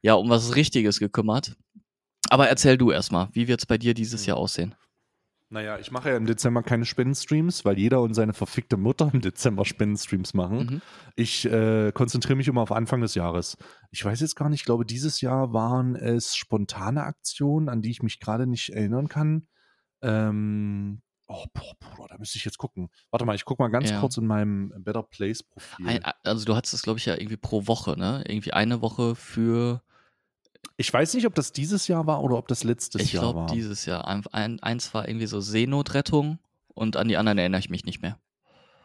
ja um was Richtiges gekümmert. Aber erzähl du erstmal, wie wird es bei dir dieses hm. Jahr aussehen? Naja, ich mache ja im Dezember keine Spendenstreams, weil jeder und seine verfickte Mutter im Dezember Spendenstreams machen. Mhm. Ich äh, konzentriere mich immer auf Anfang des Jahres. Ich weiß jetzt gar nicht, ich glaube, dieses Jahr waren es spontane Aktionen, an die ich mich gerade nicht erinnern kann. Ähm, oh, boah, boah, da müsste ich jetzt gucken. Warte mal, ich gucke mal ganz ja. kurz in meinem Better Place Profil. Also du hattest das, glaube ich, ja irgendwie pro Woche, ne? Irgendwie eine Woche für ich weiß nicht, ob das dieses Jahr war oder ob das letztes ich Jahr war. Ich glaube, dieses Jahr. Ein, eins war irgendwie so Seenotrettung und an die anderen erinnere ich mich nicht mehr.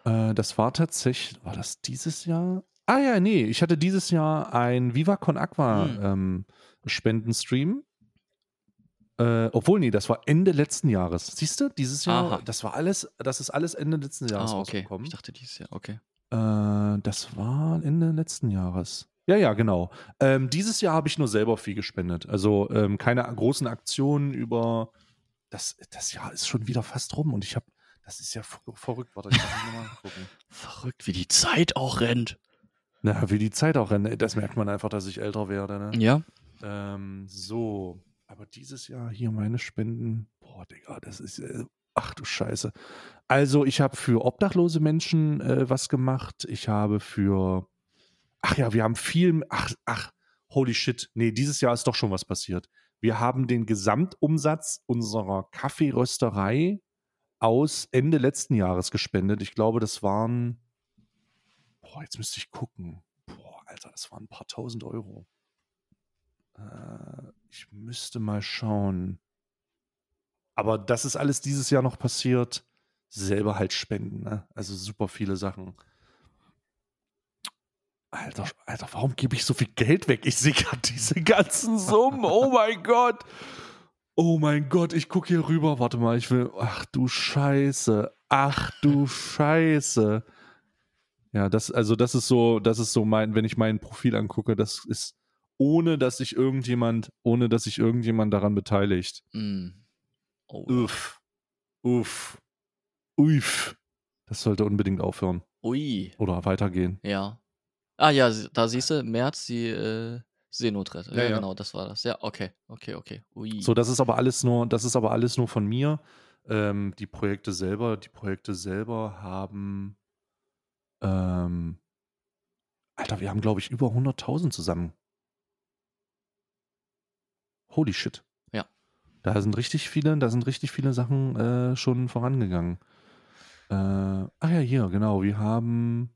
Äh, das war tatsächlich, war das dieses Jahr? Ah ja, nee, ich hatte dieses Jahr ein Viva Con Aqua hm. ähm, Spendenstream. Äh, obwohl, nee, das war Ende letzten Jahres. Siehst du, dieses Jahr, Aha. das war alles, das ist alles Ende letzten Jahres ah, okay. rausgekommen. Ich dachte dieses Jahr, okay. Äh, das war Ende letzten Jahres. Ja, ja, genau. Ähm, dieses Jahr habe ich nur selber viel gespendet. Also ähm, keine großen Aktionen über. Das, das Jahr ist schon wieder fast rum und ich habe. Das ist ja verrückt. Warte, ich muss mal gucken. Verrückt, wie die Zeit auch rennt. Na, wie die Zeit auch rennt. Das merkt man einfach, dass ich älter werde. Ne? Ja. Ähm, so. Aber dieses Jahr hier meine Spenden. Boah, Digga, das ist. Äh, ach du Scheiße. Also, ich habe für obdachlose Menschen äh, was gemacht. Ich habe für ach ja, wir haben viel, ach, ach, holy shit, nee, dieses Jahr ist doch schon was passiert. Wir haben den Gesamtumsatz unserer Kaffeerösterei aus Ende letzten Jahres gespendet. Ich glaube, das waren, boah, jetzt müsste ich gucken. Boah, Alter, das waren ein paar tausend Euro. Äh, ich müsste mal schauen. Aber das ist alles dieses Jahr noch passiert. Selber halt spenden, ne? Also super viele Sachen. Alter, Alter, warum gebe ich so viel Geld weg? Ich sehe gerade diese ganzen Summen. Oh mein Gott. Oh mein Gott, ich gucke hier rüber. Warte mal, ich will. Ach du Scheiße. Ach du Scheiße. Ja, das, also das ist so, das ist so mein, wenn ich mein Profil angucke, das ist ohne, dass sich irgendjemand, ohne dass sich irgendjemand daran beteiligt. Mm. Oh. Uff. Uff. Uff. Das sollte unbedingt aufhören. Ui. Oder weitergehen. Ja. Ah ja, da siehst du, März die äh, Seenotrettung. Ja, ja, ja, genau, das war das. Ja, okay, okay, okay. Ui. So, das ist aber alles nur, das ist aber alles nur von mir. Ähm, die Projekte selber, die Projekte selber haben, ähm, Alter, wir haben glaube ich über 100.000 zusammen. Holy shit. Ja. Da sind richtig viele, da sind richtig viele Sachen äh, schon vorangegangen. Äh, ach ja, hier, genau. Wir haben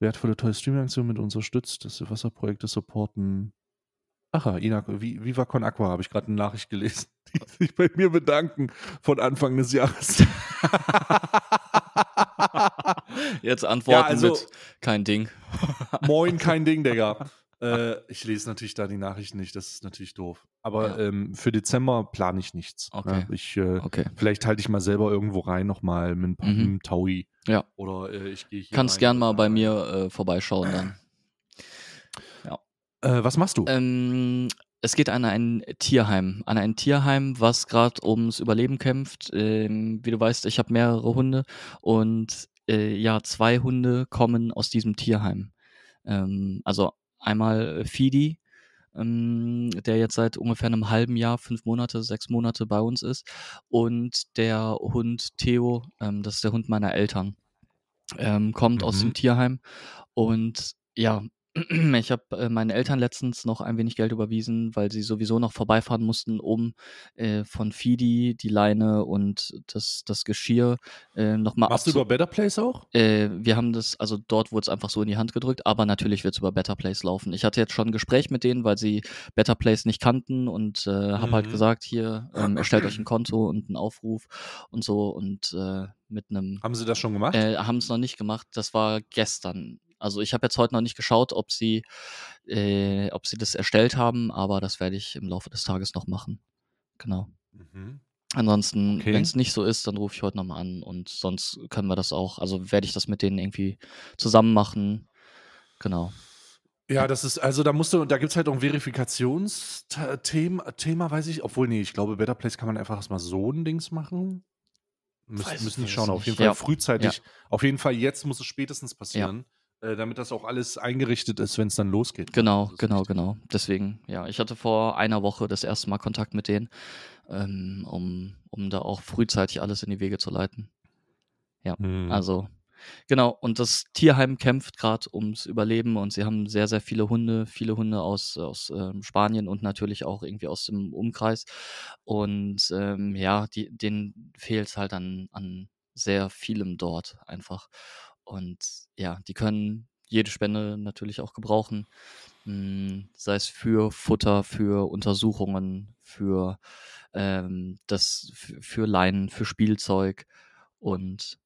wertvolle tolle Streaming-Aktion mit unterstützt, dass wir Wasserprojekte supporten. Ach ja, Ina, Viva Con Aqua habe ich gerade eine Nachricht gelesen, die sich bei mir bedanken von Anfang des Jahres. Jetzt antworten ja, also, mit kein Ding. Moin, kein Ding, Digga. Äh, ich lese natürlich da die Nachrichten nicht, das ist natürlich doof. Aber ja. ähm, für Dezember plane ich nichts. Ne? Okay. Ja, ich, äh, okay. Vielleicht halte ich mal selber irgendwo rein nochmal mit einem mhm. Taui. Ja. Oder äh, ich gehe hier. Kannst rein, gern mal bei mir äh, vorbeischauen dann. Ja. Äh, was machst du? Ähm, es geht an ein Tierheim, an ein Tierheim, was gerade ums Überleben kämpft. Ähm, wie du weißt, ich habe mehrere Hunde und äh, ja, zwei Hunde kommen aus diesem Tierheim. Ähm, also Einmal Fidi, ähm, der jetzt seit ungefähr einem halben Jahr, fünf Monate, sechs Monate bei uns ist. Und der Hund Theo, ähm, das ist der Hund meiner Eltern, ähm, kommt mhm. aus dem Tierheim. Und ja, ich habe äh, meinen Eltern letztens noch ein wenig Geld überwiesen, weil sie sowieso noch vorbeifahren mussten, um äh, von Fidi die Leine und das, das Geschirr äh, nochmal Machst du über Better Place auch? Äh, wir haben das, also dort wurde es einfach so in die Hand gedrückt, aber natürlich wird es über Better Place laufen. Ich hatte jetzt schon ein Gespräch mit denen, weil sie Better Place nicht kannten und äh, habe halt mhm. halt gesagt, hier, ähm, erstellt euch ein Konto und einen Aufruf und so und äh, mit einem. Haben sie das schon gemacht? Äh, haben es noch nicht gemacht. Das war gestern also ich habe jetzt heute noch nicht geschaut, ob sie, äh, ob sie das erstellt haben, aber das werde ich im Laufe des Tages noch machen. Genau. Mhm. Ansonsten, okay. wenn es nicht so ist, dann rufe ich heute nochmal an und sonst können wir das auch, also werde ich das mit denen irgendwie zusammen machen. Genau. Ja, das ist, also da musst du, da gibt es halt auch ein Verifikationsthema, Thema, weiß ich, obwohl, nee, ich glaube, Better Place kann man einfach erstmal so ein Dings machen. Müssen, müssen nicht schauen. Auf jeden Fall ja. frühzeitig. Ja. Auf jeden Fall jetzt muss es spätestens passieren. Ja. Äh, damit das auch alles eingerichtet ist, wenn es dann losgeht. Genau, genau, genau. Deswegen, ja, ich hatte vor einer Woche das erste Mal Kontakt mit denen, ähm, um, um da auch frühzeitig alles in die Wege zu leiten. Ja, hm. also Genau, und das Tierheim kämpft gerade ums Überleben und sie haben sehr, sehr viele Hunde, viele Hunde aus, aus ähm, Spanien und natürlich auch irgendwie aus dem Umkreis. Und ähm, ja, die, denen fehlt halt an, an sehr vielem dort einfach. Und ja, die können jede Spende natürlich auch gebrauchen. Hm, sei es für Futter, für Untersuchungen, für ähm, das für Leinen, für Spielzeug. Und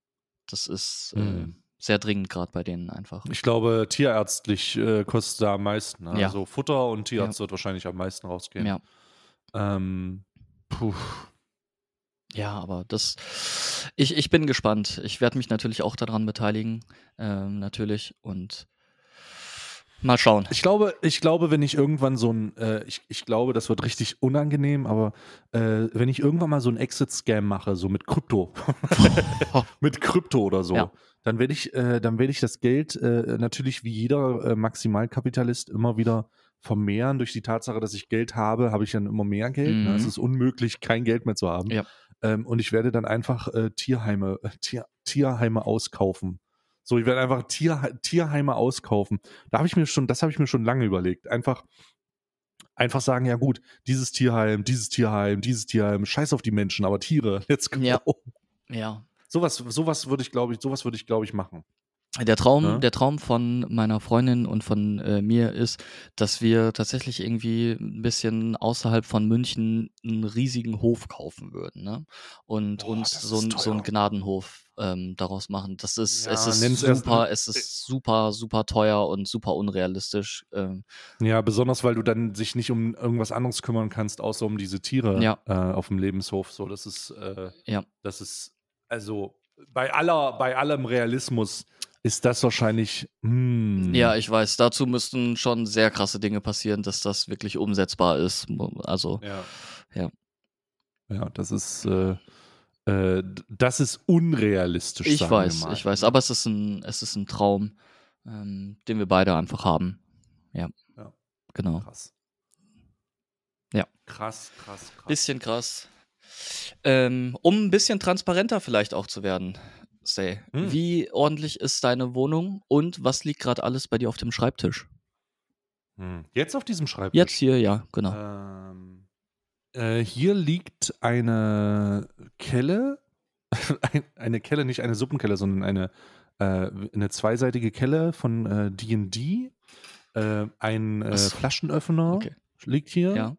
das ist mhm. äh, sehr dringend gerade bei denen einfach. Ich glaube, tierärztlich äh, kostet da am meisten. Ne? Ja. Also Futter und Tierarzt ja. wird wahrscheinlich am meisten rausgehen. Ja. Ähm, puh. Ja, aber das, ich, ich bin gespannt. Ich werde mich natürlich auch daran beteiligen, ähm, natürlich. Und Mal schauen. Ich glaube, ich glaube, wenn ich irgendwann so ein, äh, ich, ich glaube, das wird richtig unangenehm, aber äh, wenn ich irgendwann mal so ein Exit-Scam mache, so mit Krypto, mit Krypto oder so, ja. dann werde ich, äh, dann werde ich das Geld äh, natürlich wie jeder äh, Maximalkapitalist immer wieder vermehren. Durch die Tatsache, dass ich Geld habe, habe ich dann immer mehr Geld. Mhm. Ne? Es ist unmöglich, kein Geld mehr zu haben. Ja. Ähm, und ich werde dann einfach äh, Tierheime, Tier, Tierheime auskaufen. So, ich werde einfach Tier, Tierheime auskaufen. Da habe ich mir schon, das habe ich mir schon lange überlegt. Einfach, einfach sagen, ja gut, dieses Tierheim, dieses Tierheim, dieses Tierheim, scheiß auf die Menschen, aber Tiere, let's go. Ja. ja. Sowas, sowas würde ich, glaube ich, sowas würde ich, glaube ich, machen. Der Traum, ja? der Traum von meiner Freundin und von äh, mir ist, dass wir tatsächlich irgendwie ein bisschen außerhalb von München einen riesigen Hof kaufen würden, ne? Und Boah, uns so, ein, so einen Gnadenhof ähm, daraus machen. Das ist, ja, es ist super, es ist super, super teuer und super unrealistisch. Ähm. Ja, besonders weil du dann sich nicht um irgendwas anderes kümmern kannst, außer um diese Tiere ja. äh, auf dem Lebenshof. So, das ist, äh, ja. das ist, also bei aller, bei allem Realismus ist das wahrscheinlich. Hmm. Ja, ich weiß. Dazu müssten schon sehr krasse Dinge passieren, dass das wirklich umsetzbar ist. Also, ja. Ja, ja das ist. Äh, äh, das ist unrealistisch. Ich weiß, ich weiß. Aber es ist ein, es ist ein Traum, ähm, den wir beide einfach haben. Ja. ja. Genau. Krass. Ja. Krass, krass, krass. Bisschen krass. Ähm, um ein bisschen transparenter vielleicht auch zu werden, Stay. Hm. Wie ordentlich ist deine Wohnung und was liegt gerade alles bei dir auf dem Schreibtisch? Hm. Jetzt auf diesem Schreibtisch? Jetzt hier, ja, genau. Ähm, äh, hier liegt eine Kelle, eine Kelle, nicht eine Suppenkelle, sondern eine, äh, eine zweiseitige Kelle von D&D. Äh, ein äh, Flaschenöffner okay. liegt hier ja.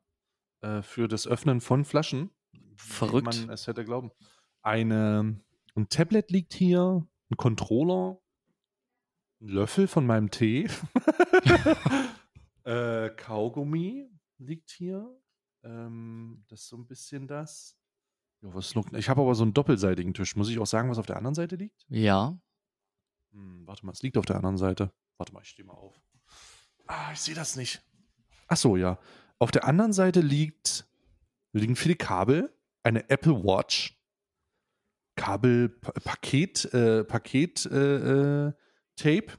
Äh, für das Öffnen von Flaschen. Verrückt. man es hätte glauben. Eine ein Tablet liegt hier, ein Controller, ein Löffel von meinem Tee, äh, Kaugummi liegt hier. Ähm, das ist so ein bisschen das. Ja, was ich habe aber so einen doppelseitigen Tisch. Muss ich auch sagen, was auf der anderen Seite liegt? Ja. Hm, warte mal, es liegt auf der anderen Seite. Warte mal, ich stehe mal auf. Ah, ich sehe das nicht. Ach so, ja. Auf der anderen Seite liegt, liegen viele Kabel, eine Apple Watch, Kabelpaket, äh, Paket, äh, äh, Tape,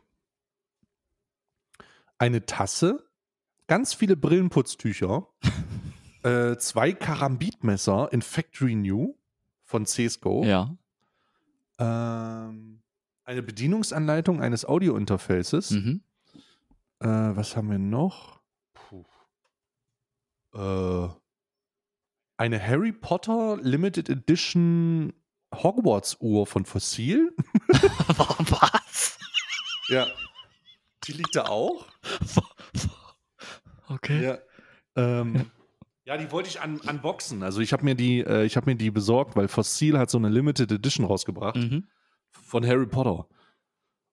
eine Tasse, ganz viele Brillenputztücher, äh, zwei Karambitmesser in Factory New von Cisco. Ja. Ähm, eine Bedienungsanleitung eines Audiointerfaces. Mhm. Äh, was haben wir noch? Puh. Äh, eine Harry Potter Limited Edition Hogwarts-Uhr von Fossil. Was? Ja. Die liegt da auch. Okay. Ja. Ähm, ja, die wollte ich un unboxen. Also ich habe mir die, äh, ich habe mir die besorgt, weil Fossil hat so eine Limited Edition rausgebracht mhm. von Harry Potter.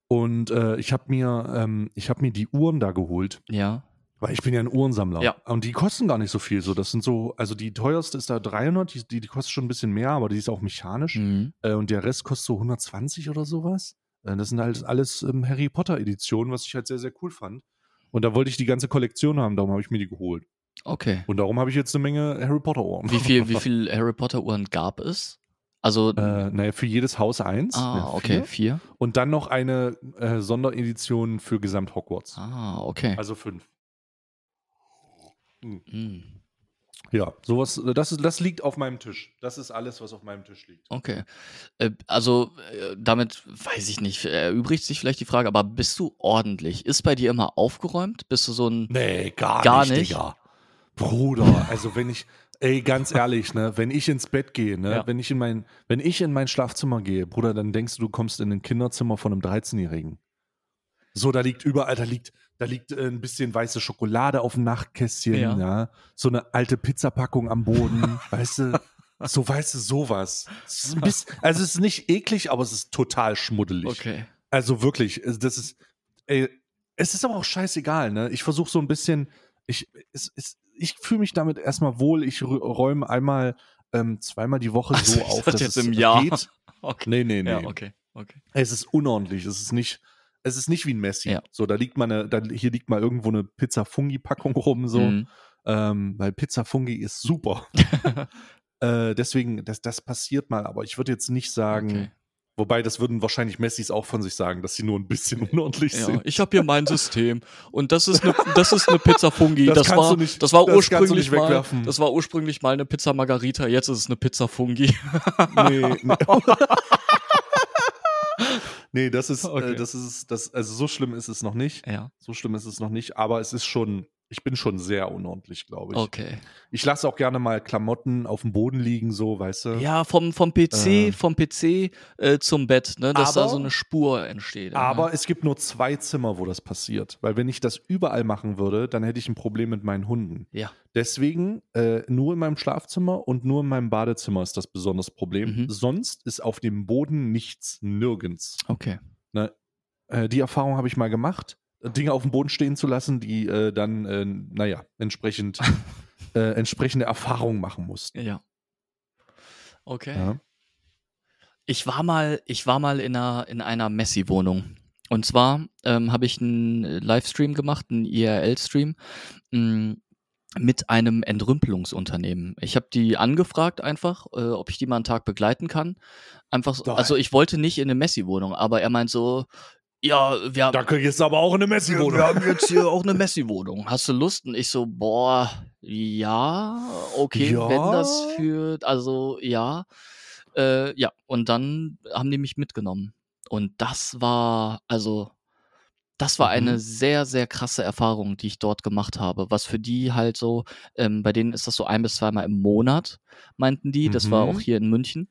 Und äh, ich habe mir, ähm, ich habe mir die Uhren da geholt. Ja. Weil ich bin ja ein Uhrensammler. Ja. Und die kosten gar nicht so viel. So, das sind so, also die teuerste ist da 300, die, die, die kostet schon ein bisschen mehr, aber die ist auch mechanisch. Mhm. Äh, und der Rest kostet so 120 oder sowas. Äh, das sind halt alles ähm, Harry Potter Editionen, was ich halt sehr, sehr cool fand. Und da wollte ich die ganze Kollektion haben, darum habe ich mir die geholt. Okay. Und darum habe ich jetzt eine Menge Harry Potter Uhren. Wie viel, wie viel Harry Potter Uhren gab es? Also. Äh, naja, für jedes Haus eins. Ah, ja, okay, vier. Und dann noch eine äh, Sonderedition für Gesamt Hogwarts. Ah, okay. Also fünf. Hm. hm. Ja, sowas, das, ist, das liegt auf meinem Tisch. Das ist alles, was auf meinem Tisch liegt. Okay. Äh, also, äh, damit weiß ich nicht, erübrigt sich vielleicht die Frage, aber bist du ordentlich? Ist bei dir immer aufgeräumt? Bist du so ein. Nee, gar, gar nicht, nicht? Digga. Bruder, also wenn ich, ey, ganz ehrlich, ne, wenn ich ins Bett gehe, ne, ja. wenn ich in mein, wenn ich in mein Schlafzimmer gehe, Bruder, dann denkst du, du kommst in ein Kinderzimmer von einem 13-Jährigen. So, da liegt überall, da liegt, da liegt äh, ein bisschen weiße Schokolade auf dem Nachtkästchen, ja. ja. So eine alte Pizzapackung am Boden, weißt du? So, weißt du, sowas. Es bisschen, also es ist nicht eklig, aber es ist total schmuddelig. Okay. Also wirklich, das ist, ey, es ist aber auch scheißegal, ne? Ich versuche so ein bisschen, ich, es, es, ich fühle mich damit erstmal wohl. Ich räume einmal, ähm, zweimal die Woche also, so auf, dass jetzt es im Jahr. geht. Okay. Nee, nee, nee. Ja, okay, okay. Es ist unordentlich. Es ist nicht, es ist nicht wie ein Messi. Ja. So, da liegt mal eine, da, hier liegt mal irgendwo eine Pizza Fungi Packung rum, so. Mhm. Ähm, weil Pizza Fungi ist super. äh, deswegen, das, das passiert mal, aber ich würde jetzt nicht sagen, okay. Wobei, das würden wahrscheinlich Messis auch von sich sagen, dass sie nur ein bisschen unordentlich ja, sind. Ich habe hier mein System und das ist eine, das ist eine Pizza Fungi. Das, das war, nicht, das war das ursprünglich mal, das war ursprünglich mal eine Pizza Margarita. Jetzt ist es eine Pizza Fungi. Nee, nee. Nee das ist, äh, okay. äh, das ist, das, also so schlimm ist es noch nicht. Ja. So schlimm ist es noch nicht, aber es ist schon, ich bin schon sehr unordentlich, glaube ich. Okay. Ich lasse auch gerne mal Klamotten auf dem Boden liegen, so, weißt du? Ja, vom, vom PC, äh. vom PC äh, zum Bett, ne, dass aber, da so eine Spur entsteht. Aber ne? es gibt nur zwei Zimmer, wo das passiert. Weil wenn ich das überall machen würde, dann hätte ich ein Problem mit meinen Hunden. Ja. Deswegen äh, nur in meinem Schlafzimmer und nur in meinem Badezimmer ist das besonders Problem. Mhm. Sonst ist auf dem Boden nichts, nirgends. Okay. Ne? Äh, die Erfahrung habe ich mal gemacht. Dinge auf dem Boden stehen zu lassen, die äh, dann, äh, naja, entsprechend äh, entsprechende Erfahrungen machen mussten. Ja. Okay. Ja. Ich war mal, ich war mal in einer, in einer Messi-Wohnung. Und zwar ähm, habe ich einen Livestream gemacht, einen IRL-Stream, mm, mit einem Entrümpelungsunternehmen. Ich habe die angefragt einfach, äh, ob ich die mal einen Tag begleiten kann. Einfach so, also ich wollte nicht in eine Messi-Wohnung, aber er meint so, ja, wir haben. Da kriegst du aber auch eine Messi-Wohnung. Wir haben jetzt hier auch eine Messi-Wohnung. Hast du Lust? Und ich so, boah, ja, okay, ja. wenn das für, also ja. Äh, ja, und dann haben die mich mitgenommen. Und das war, also, das war eine mhm. sehr, sehr krasse Erfahrung, die ich dort gemacht habe. Was für die halt so, ähm, bei denen ist das so ein bis zweimal im Monat, meinten die. Das mhm. war auch mhm. hier in München.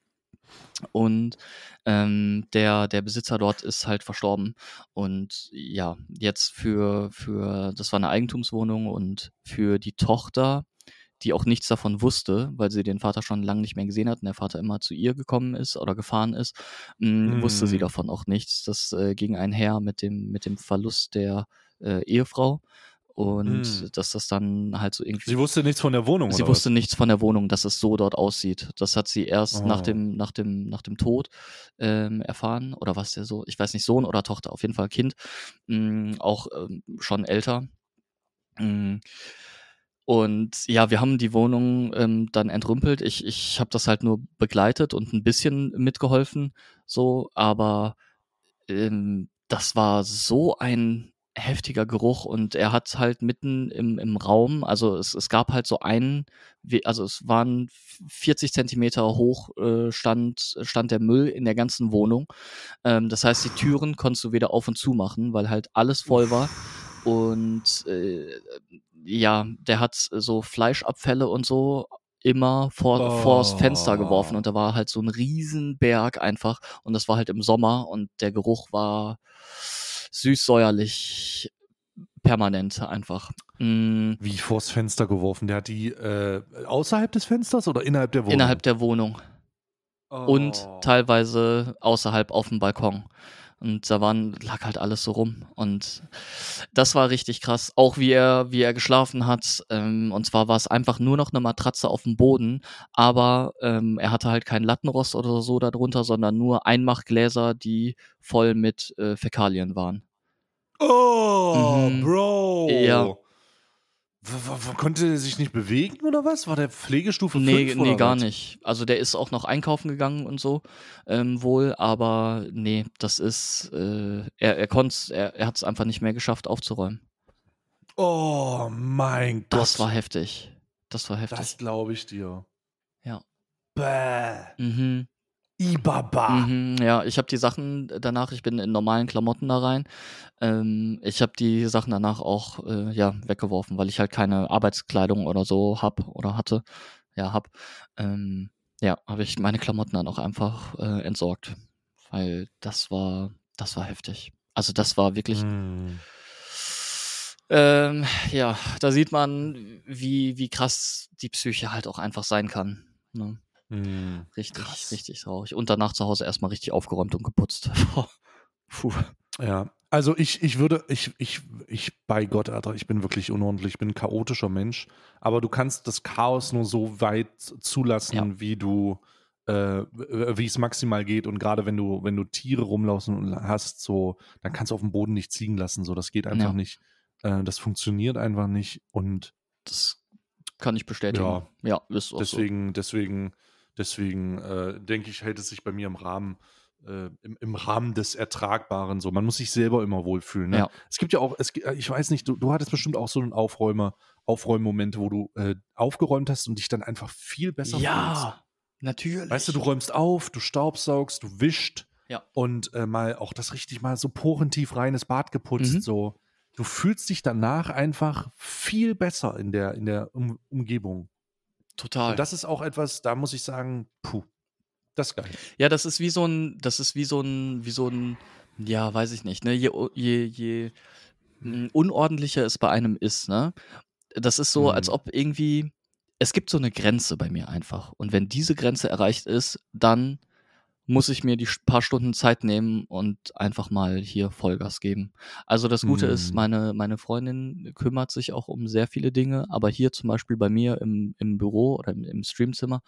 Und ähm, der, der Besitzer dort ist halt verstorben. Und ja, jetzt für, für, das war eine Eigentumswohnung und für die Tochter, die auch nichts davon wusste, weil sie den Vater schon lange nicht mehr gesehen hat und der Vater immer zu ihr gekommen ist oder gefahren ist, mh, mm. wusste sie hm. davon auch nichts. Das äh, ging einher mit dem, mit dem Verlust der äh, Ehefrau und hm. dass das dann halt so irgendwie. Sie wusste nichts von der Wohnung. Sie wusste was? nichts von der Wohnung, dass es so dort aussieht. Das hat sie erst oh. nach dem nach dem nach dem Tod ähm, erfahren oder was der so, ich weiß nicht Sohn oder Tochter, auf jeden Fall Kind, mh, auch ähm, schon älter. Mh. Und ja, wir haben die Wohnung ähm, dann entrümpelt. Ich, ich habe das halt nur begleitet und ein bisschen mitgeholfen, so, aber ähm, das war so ein heftiger Geruch und er hat halt mitten im, im Raum, also es, es gab halt so einen, also es waren 40 Zentimeter hoch äh, stand, stand der Müll in der ganzen Wohnung. Ähm, das heißt, die Türen konntest du wieder auf und zu machen, weil halt alles voll war. Und äh, ja, der hat so Fleischabfälle und so immer vor, oh. vors Fenster geworfen und da war halt so ein Riesenberg einfach und das war halt im Sommer und der Geruch war süß-säuerlich permanent einfach. Mm. Wie vors Fenster geworfen? Der hat die äh, außerhalb des Fensters oder innerhalb der Wohnung? Innerhalb der Wohnung. Oh. Und teilweise außerhalb auf dem Balkon. Und da waren, lag halt alles so rum. Und das war richtig krass. Auch wie er, wie er geschlafen hat. Ähm, und zwar war es einfach nur noch eine Matratze auf dem Boden, aber ähm, er hatte halt kein Lattenrost oder so darunter, sondern nur Einmachgläser, die voll mit äh, Fäkalien waren. Oh, mhm. Bro. Ja. Konnte er sich nicht bewegen oder was? War der Pflegestufe nee, 5 Nee, oder gar was? nicht. Also der ist auch noch einkaufen gegangen und so ähm, wohl, aber nee, das ist, äh, er, er konnte er, er hat es einfach nicht mehr geschafft aufzuräumen. Oh mein Gott. Das war heftig. Das war heftig. Das glaube ich dir. Ja. Bäh. Mhm. Ibaba. Mhm, ja, ich habe die Sachen danach, ich bin in normalen Klamotten da rein. Ähm, ich habe die Sachen danach auch äh, ja, weggeworfen, weil ich halt keine Arbeitskleidung oder so hab oder hatte. Ja, hab. Ähm, ja, habe ich meine Klamotten dann auch einfach äh, entsorgt. Weil das war, das war heftig. Also das war wirklich. Hm. Ähm, ja, da sieht man, wie, wie krass die Psyche halt auch einfach sein kann. Ne? Hm. Richtig, Krass. richtig traurig. Und danach zu Hause erstmal richtig aufgeräumt und geputzt. Puh. Ja, also ich, ich würde, ich, ich, ich, bei Gott, Alter, ich bin wirklich unordentlich, ich bin ein chaotischer Mensch, aber du kannst das Chaos nur so weit zulassen, Ja. wie du, äh, wie es maximal geht und gerade wenn du, wenn du Tiere rumlaufen hast, so, dann kannst du auf dem Boden nicht ziehen lassen, so, das geht einfach Ja. nicht, äh, das funktioniert einfach nicht und Das kann ich bestätigen. Ja. Ja, ist auch deswegen, deswegen, deswegen äh, denke ich, hält es sich bei mir im Rahmen, äh, im, im Rahmen des Ertragbaren so. Man muss sich selber immer wohlfühlen. Ne? Ja. Es gibt ja auch, es, äh, ich weiß nicht, du, du hattest bestimmt auch so einen Aufräumer, Aufräummomente, wo du äh, aufgeräumt hast und dich dann einfach viel besser fühlst. Ja, natürlich. Weißt du, du räumst auf, du staubsaugst, du wischt Ja. und äh, mal auch das richtig mal so porentief reines Bad geputzt, Mhm. so. Du fühlst dich danach einfach viel besser in der, in der um Umgebung. Total. Und das ist auch etwas, da muss ich sagen, puh, das ist geil. ja, das ist wie so ein, das ist wie so ein, wie so ein, ja, weiß ich nicht, ne? Je, je, je mh, unordentlicher es bei einem ist, ne? Das ist so, Mhm. als ob irgendwie, es gibt so eine Grenze bei mir einfach. Und wenn diese Grenze erreicht ist, dann muss ich mir die paar Stunden Zeit nehmen und einfach mal hier Vollgas geben. Also das Gute ist, Mhm. meine, meine Freundin kümmert sich auch um sehr viele Dinge, aber hier zum Beispiel bei mir im, im Büro oder im, im Streamzimmer,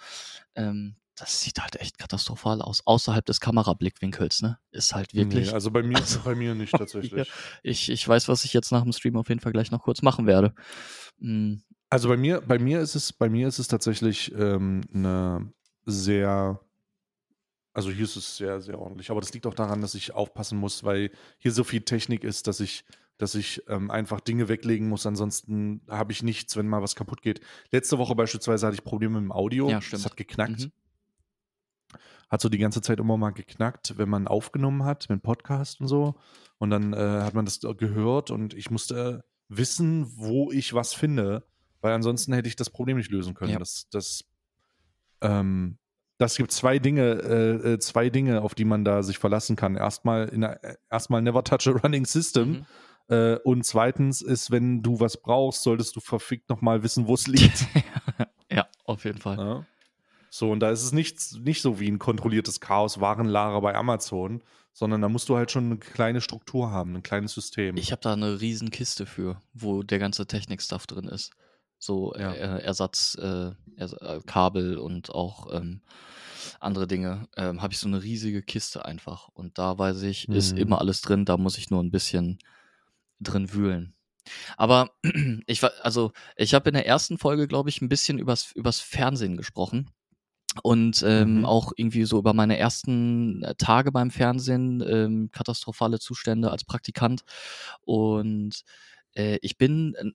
ähm, das sieht halt echt katastrophal aus. Außerhalb des Kamerablickwinkels, ne? Ist halt wirklich. Nee, also bei mir, Also, bei mir nicht tatsächlich. ich, ich weiß, was ich jetzt nach dem Stream auf jeden Fall gleich noch kurz machen werde. Mm, Also bei mir, bei mir ist es, bei mir ist es tatsächlich ähm, eine sehr, also hier ist es sehr, sehr ordentlich. Aber das liegt auch daran, dass ich aufpassen muss, weil hier so viel Technik ist, dass ich, dass ich ähm, einfach Dinge weglegen muss. Ansonsten habe ich nichts, wenn mal was kaputt geht. Letzte Woche beispielsweise hatte ich Probleme mit dem Audio. Ja, Das stimmt. hat geknackt. Mhm. Hat so die ganze Zeit immer mal geknackt, wenn man aufgenommen hat mit Podcast und so. Und dann äh, hat man das gehört und ich musste wissen, wo ich was finde, weil ansonsten hätte ich das Problem nicht lösen können. Ja. Das, das, ähm, das gibt zwei Dinge, äh, äh, zwei Dinge, auf die man da sich verlassen kann. Erstmal, in äh, erstmal never touch a running system. Mhm. Äh, und zweitens ist, wenn du was brauchst, solltest du verfickt nochmal wissen, wo es liegt. ja, auf jeden Fall. Ja. So, und da ist es nicht, nicht so wie ein kontrolliertes Chaos-Warenlager bei Amazon, sondern da musst du halt schon eine kleine Struktur haben, ein kleines System. Ich habe da eine riesen Kiste für, wo der ganze Technik-Stuff drin ist. So Ja. äh, Ersatz, äh, äh, Kabel und auch ähm, andere Dinge. Ähm, habe ich so eine riesige Kiste einfach. Und da weiß ich, ist Mhm. immer alles drin. Da muss ich nur ein bisschen drin wühlen. Aber ich war, also ich habe in der ersten Folge, glaube ich, ein bisschen übers, übers Fernsehen gesprochen. Und ähm, Mhm. auch irgendwie so über meine ersten äh, Tage beim Fernsehen, ähm, katastrophale Zustände als Praktikant. Und äh, ich bin äh,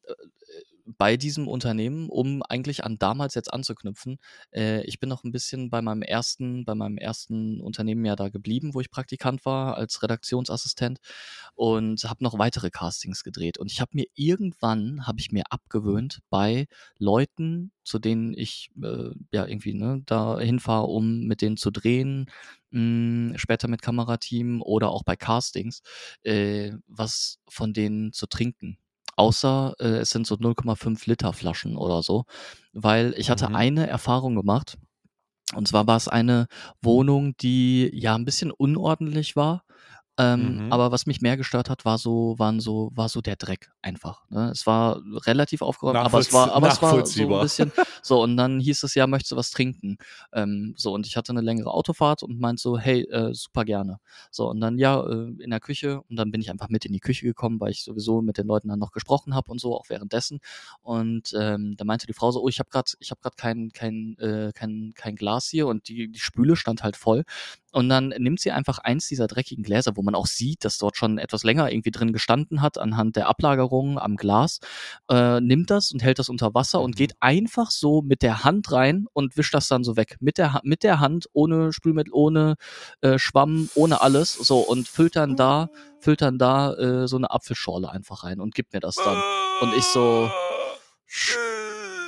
bei diesem Unternehmen, um eigentlich an damals jetzt anzuknüpfen, äh, ich bin noch ein bisschen bei meinem ersten, bei meinem ersten Unternehmen ja da geblieben, wo ich Praktikant war als Redaktionsassistent und habe noch weitere Castings gedreht. Und ich habe mir irgendwann, habe ich mir abgewöhnt, bei Leuten, zu denen ich äh, ja irgendwie ne, da hinfahre, um mit denen zu drehen, mh, später mit Kamerateam oder auch bei Castings, äh, was von denen zu trinken. Außer äh, es sind so 0,5 Liter Flaschen oder so, weil ich hatte Mhm. eine Erfahrung gemacht. Und zwar war es eine Wohnung, die ja ein bisschen unordentlich war Ähm, mhm. Aber was mich mehr gestört hat, war so, waren so, war so der Dreck einfach. Ne? Es war relativ aufgeräumt, aber es war, aber es war so ein bisschen. So, und dann hieß es ja, möchtest du was trinken? Ähm, so, und ich hatte eine längere Autofahrt und meinte so, hey, äh, super gerne. So, und dann ja, äh, in der Küche und dann bin ich einfach mit in die Küche gekommen, weil ich sowieso mit den Leuten dann noch gesprochen habe und so, auch währenddessen. Und ähm, da meinte die Frau so, oh, ich habe gerade, ich habe gerade kein, kein, äh, kein, kein Glas hier und die, die Spüle stand halt voll. Und dann nimmt sie einfach eins dieser dreckigen Gläser, wo man auch sieht, dass dort schon etwas länger irgendwie drin gestanden hat, anhand der Ablagerungen am Glas, äh, nimmt das und hält das unter Wasser und geht einfach so mit der Hand rein und wischt das dann so weg. Mit der, mit der Hand, ohne Spülmittel, ohne äh, Schwamm, ohne alles. So, und füllt dann da, füllt dann da äh, so eine Apfelschorle einfach rein und gibt mir das dann. Und ich so,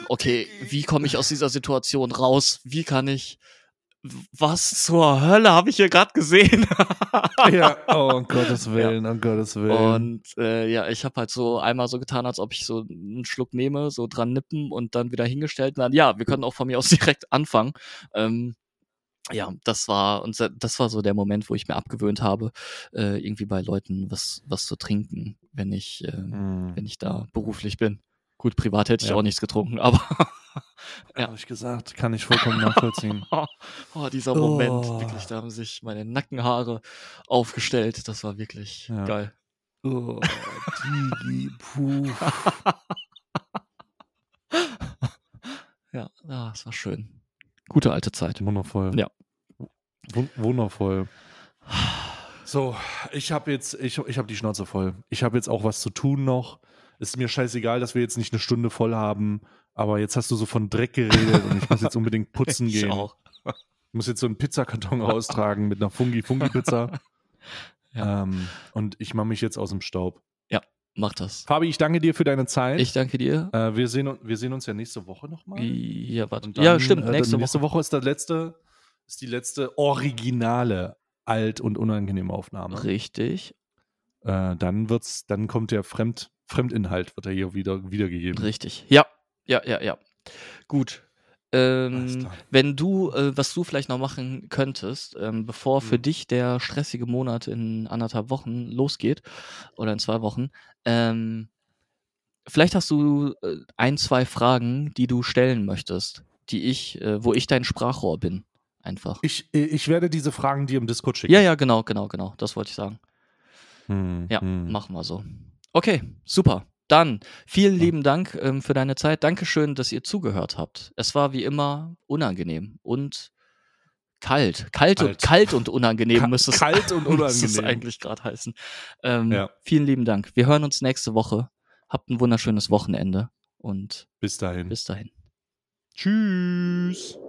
okay, wie komme ich aus dieser Situation raus? Wie kann ich was zur Hölle habe ich hier gerade gesehen? ja, oh um Gottes Willen, ja. um Gottes Willen. Und äh, ja, ich habe halt so einmal so getan, als ob ich so einen Schluck nehme, so dran nippen und dann wieder hingestellt und dann, ja, wir können auch von mir aus direkt anfangen. Ähm, ja, das war und das war so der Moment, wo ich mir abgewöhnt habe, äh, irgendwie bei Leuten was was zu trinken, wenn ich äh, mm. wenn ich da beruflich bin. Gut, privat hätte ich ja. auch nichts getrunken, aber. ja. Habe ich gesagt, kann ich vollkommen nachvollziehen. oh, dieser Moment, oh. wirklich, da haben sich meine Nackenhaare aufgestellt. Das war wirklich ja. geil. Oh, Digi, puh. ja, ah, es war schön. Gute alte Zeit. Wundervoll. Ja. W wundervoll. So, ich habe jetzt, ich, ich habe die Schnauze voll. Ich habe jetzt auch was zu tun noch ist mir scheißegal, dass wir jetzt nicht eine Stunde voll haben, aber jetzt hast du so von Dreck geredet und ich muss jetzt unbedingt putzen ich gehen. Auch. Ich muss jetzt so einen Pizzakarton austragen mit einer Fungi-Fungi-Pizza. Ja. Ähm, und ich mache mich jetzt aus dem Staub. Ja, mach das. Fabi, ich danke dir für deine Zeit. Ich danke dir. Äh, wir, sehen, wir sehen uns ja nächste Woche nochmal. Ja, warte. Dann, ja, stimmt. Nächste, äh, nächste Woche. Woche ist, letzte, ist die letzte originale alt- und unangenehme Aufnahme. Richtig. Äh, dann wird's, dann kommt der Fremd, Fremdinhalt wird er hier wieder wiedergegeben. Richtig. Ja, ja, ja, ja. Gut. Ähm, wenn du, äh, was du vielleicht noch machen könntest, ähm, bevor mhm. für dich der stressige Monat in anderthalb Wochen losgeht oder in zwei Wochen, ähm, vielleicht hast du äh, ein, zwei Fragen, die du stellen möchtest, die ich, äh, wo ich dein Sprachrohr bin, einfach. Ich, ich werde diese Fragen dir im Discord schicken. Ja, ja, genau, genau, genau. Das wollte ich sagen. Hm, ja, hm. machen wir so. Okay, super. Dann vielen lieben Dank ähm, für deine Zeit. Dankeschön, dass ihr zugehört habt. Es war wie immer unangenehm und kalt. Kalt, kalt. Und, kalt und unangenehm Ka müsste, es, kalt und unangenehm. müsste es eigentlich gerade heißen. Ähm, ja. Vielen lieben Dank. Wir hören uns nächste Woche. Habt ein wunderschönes Wochenende und bis dahin. Bis dahin. Tschüss.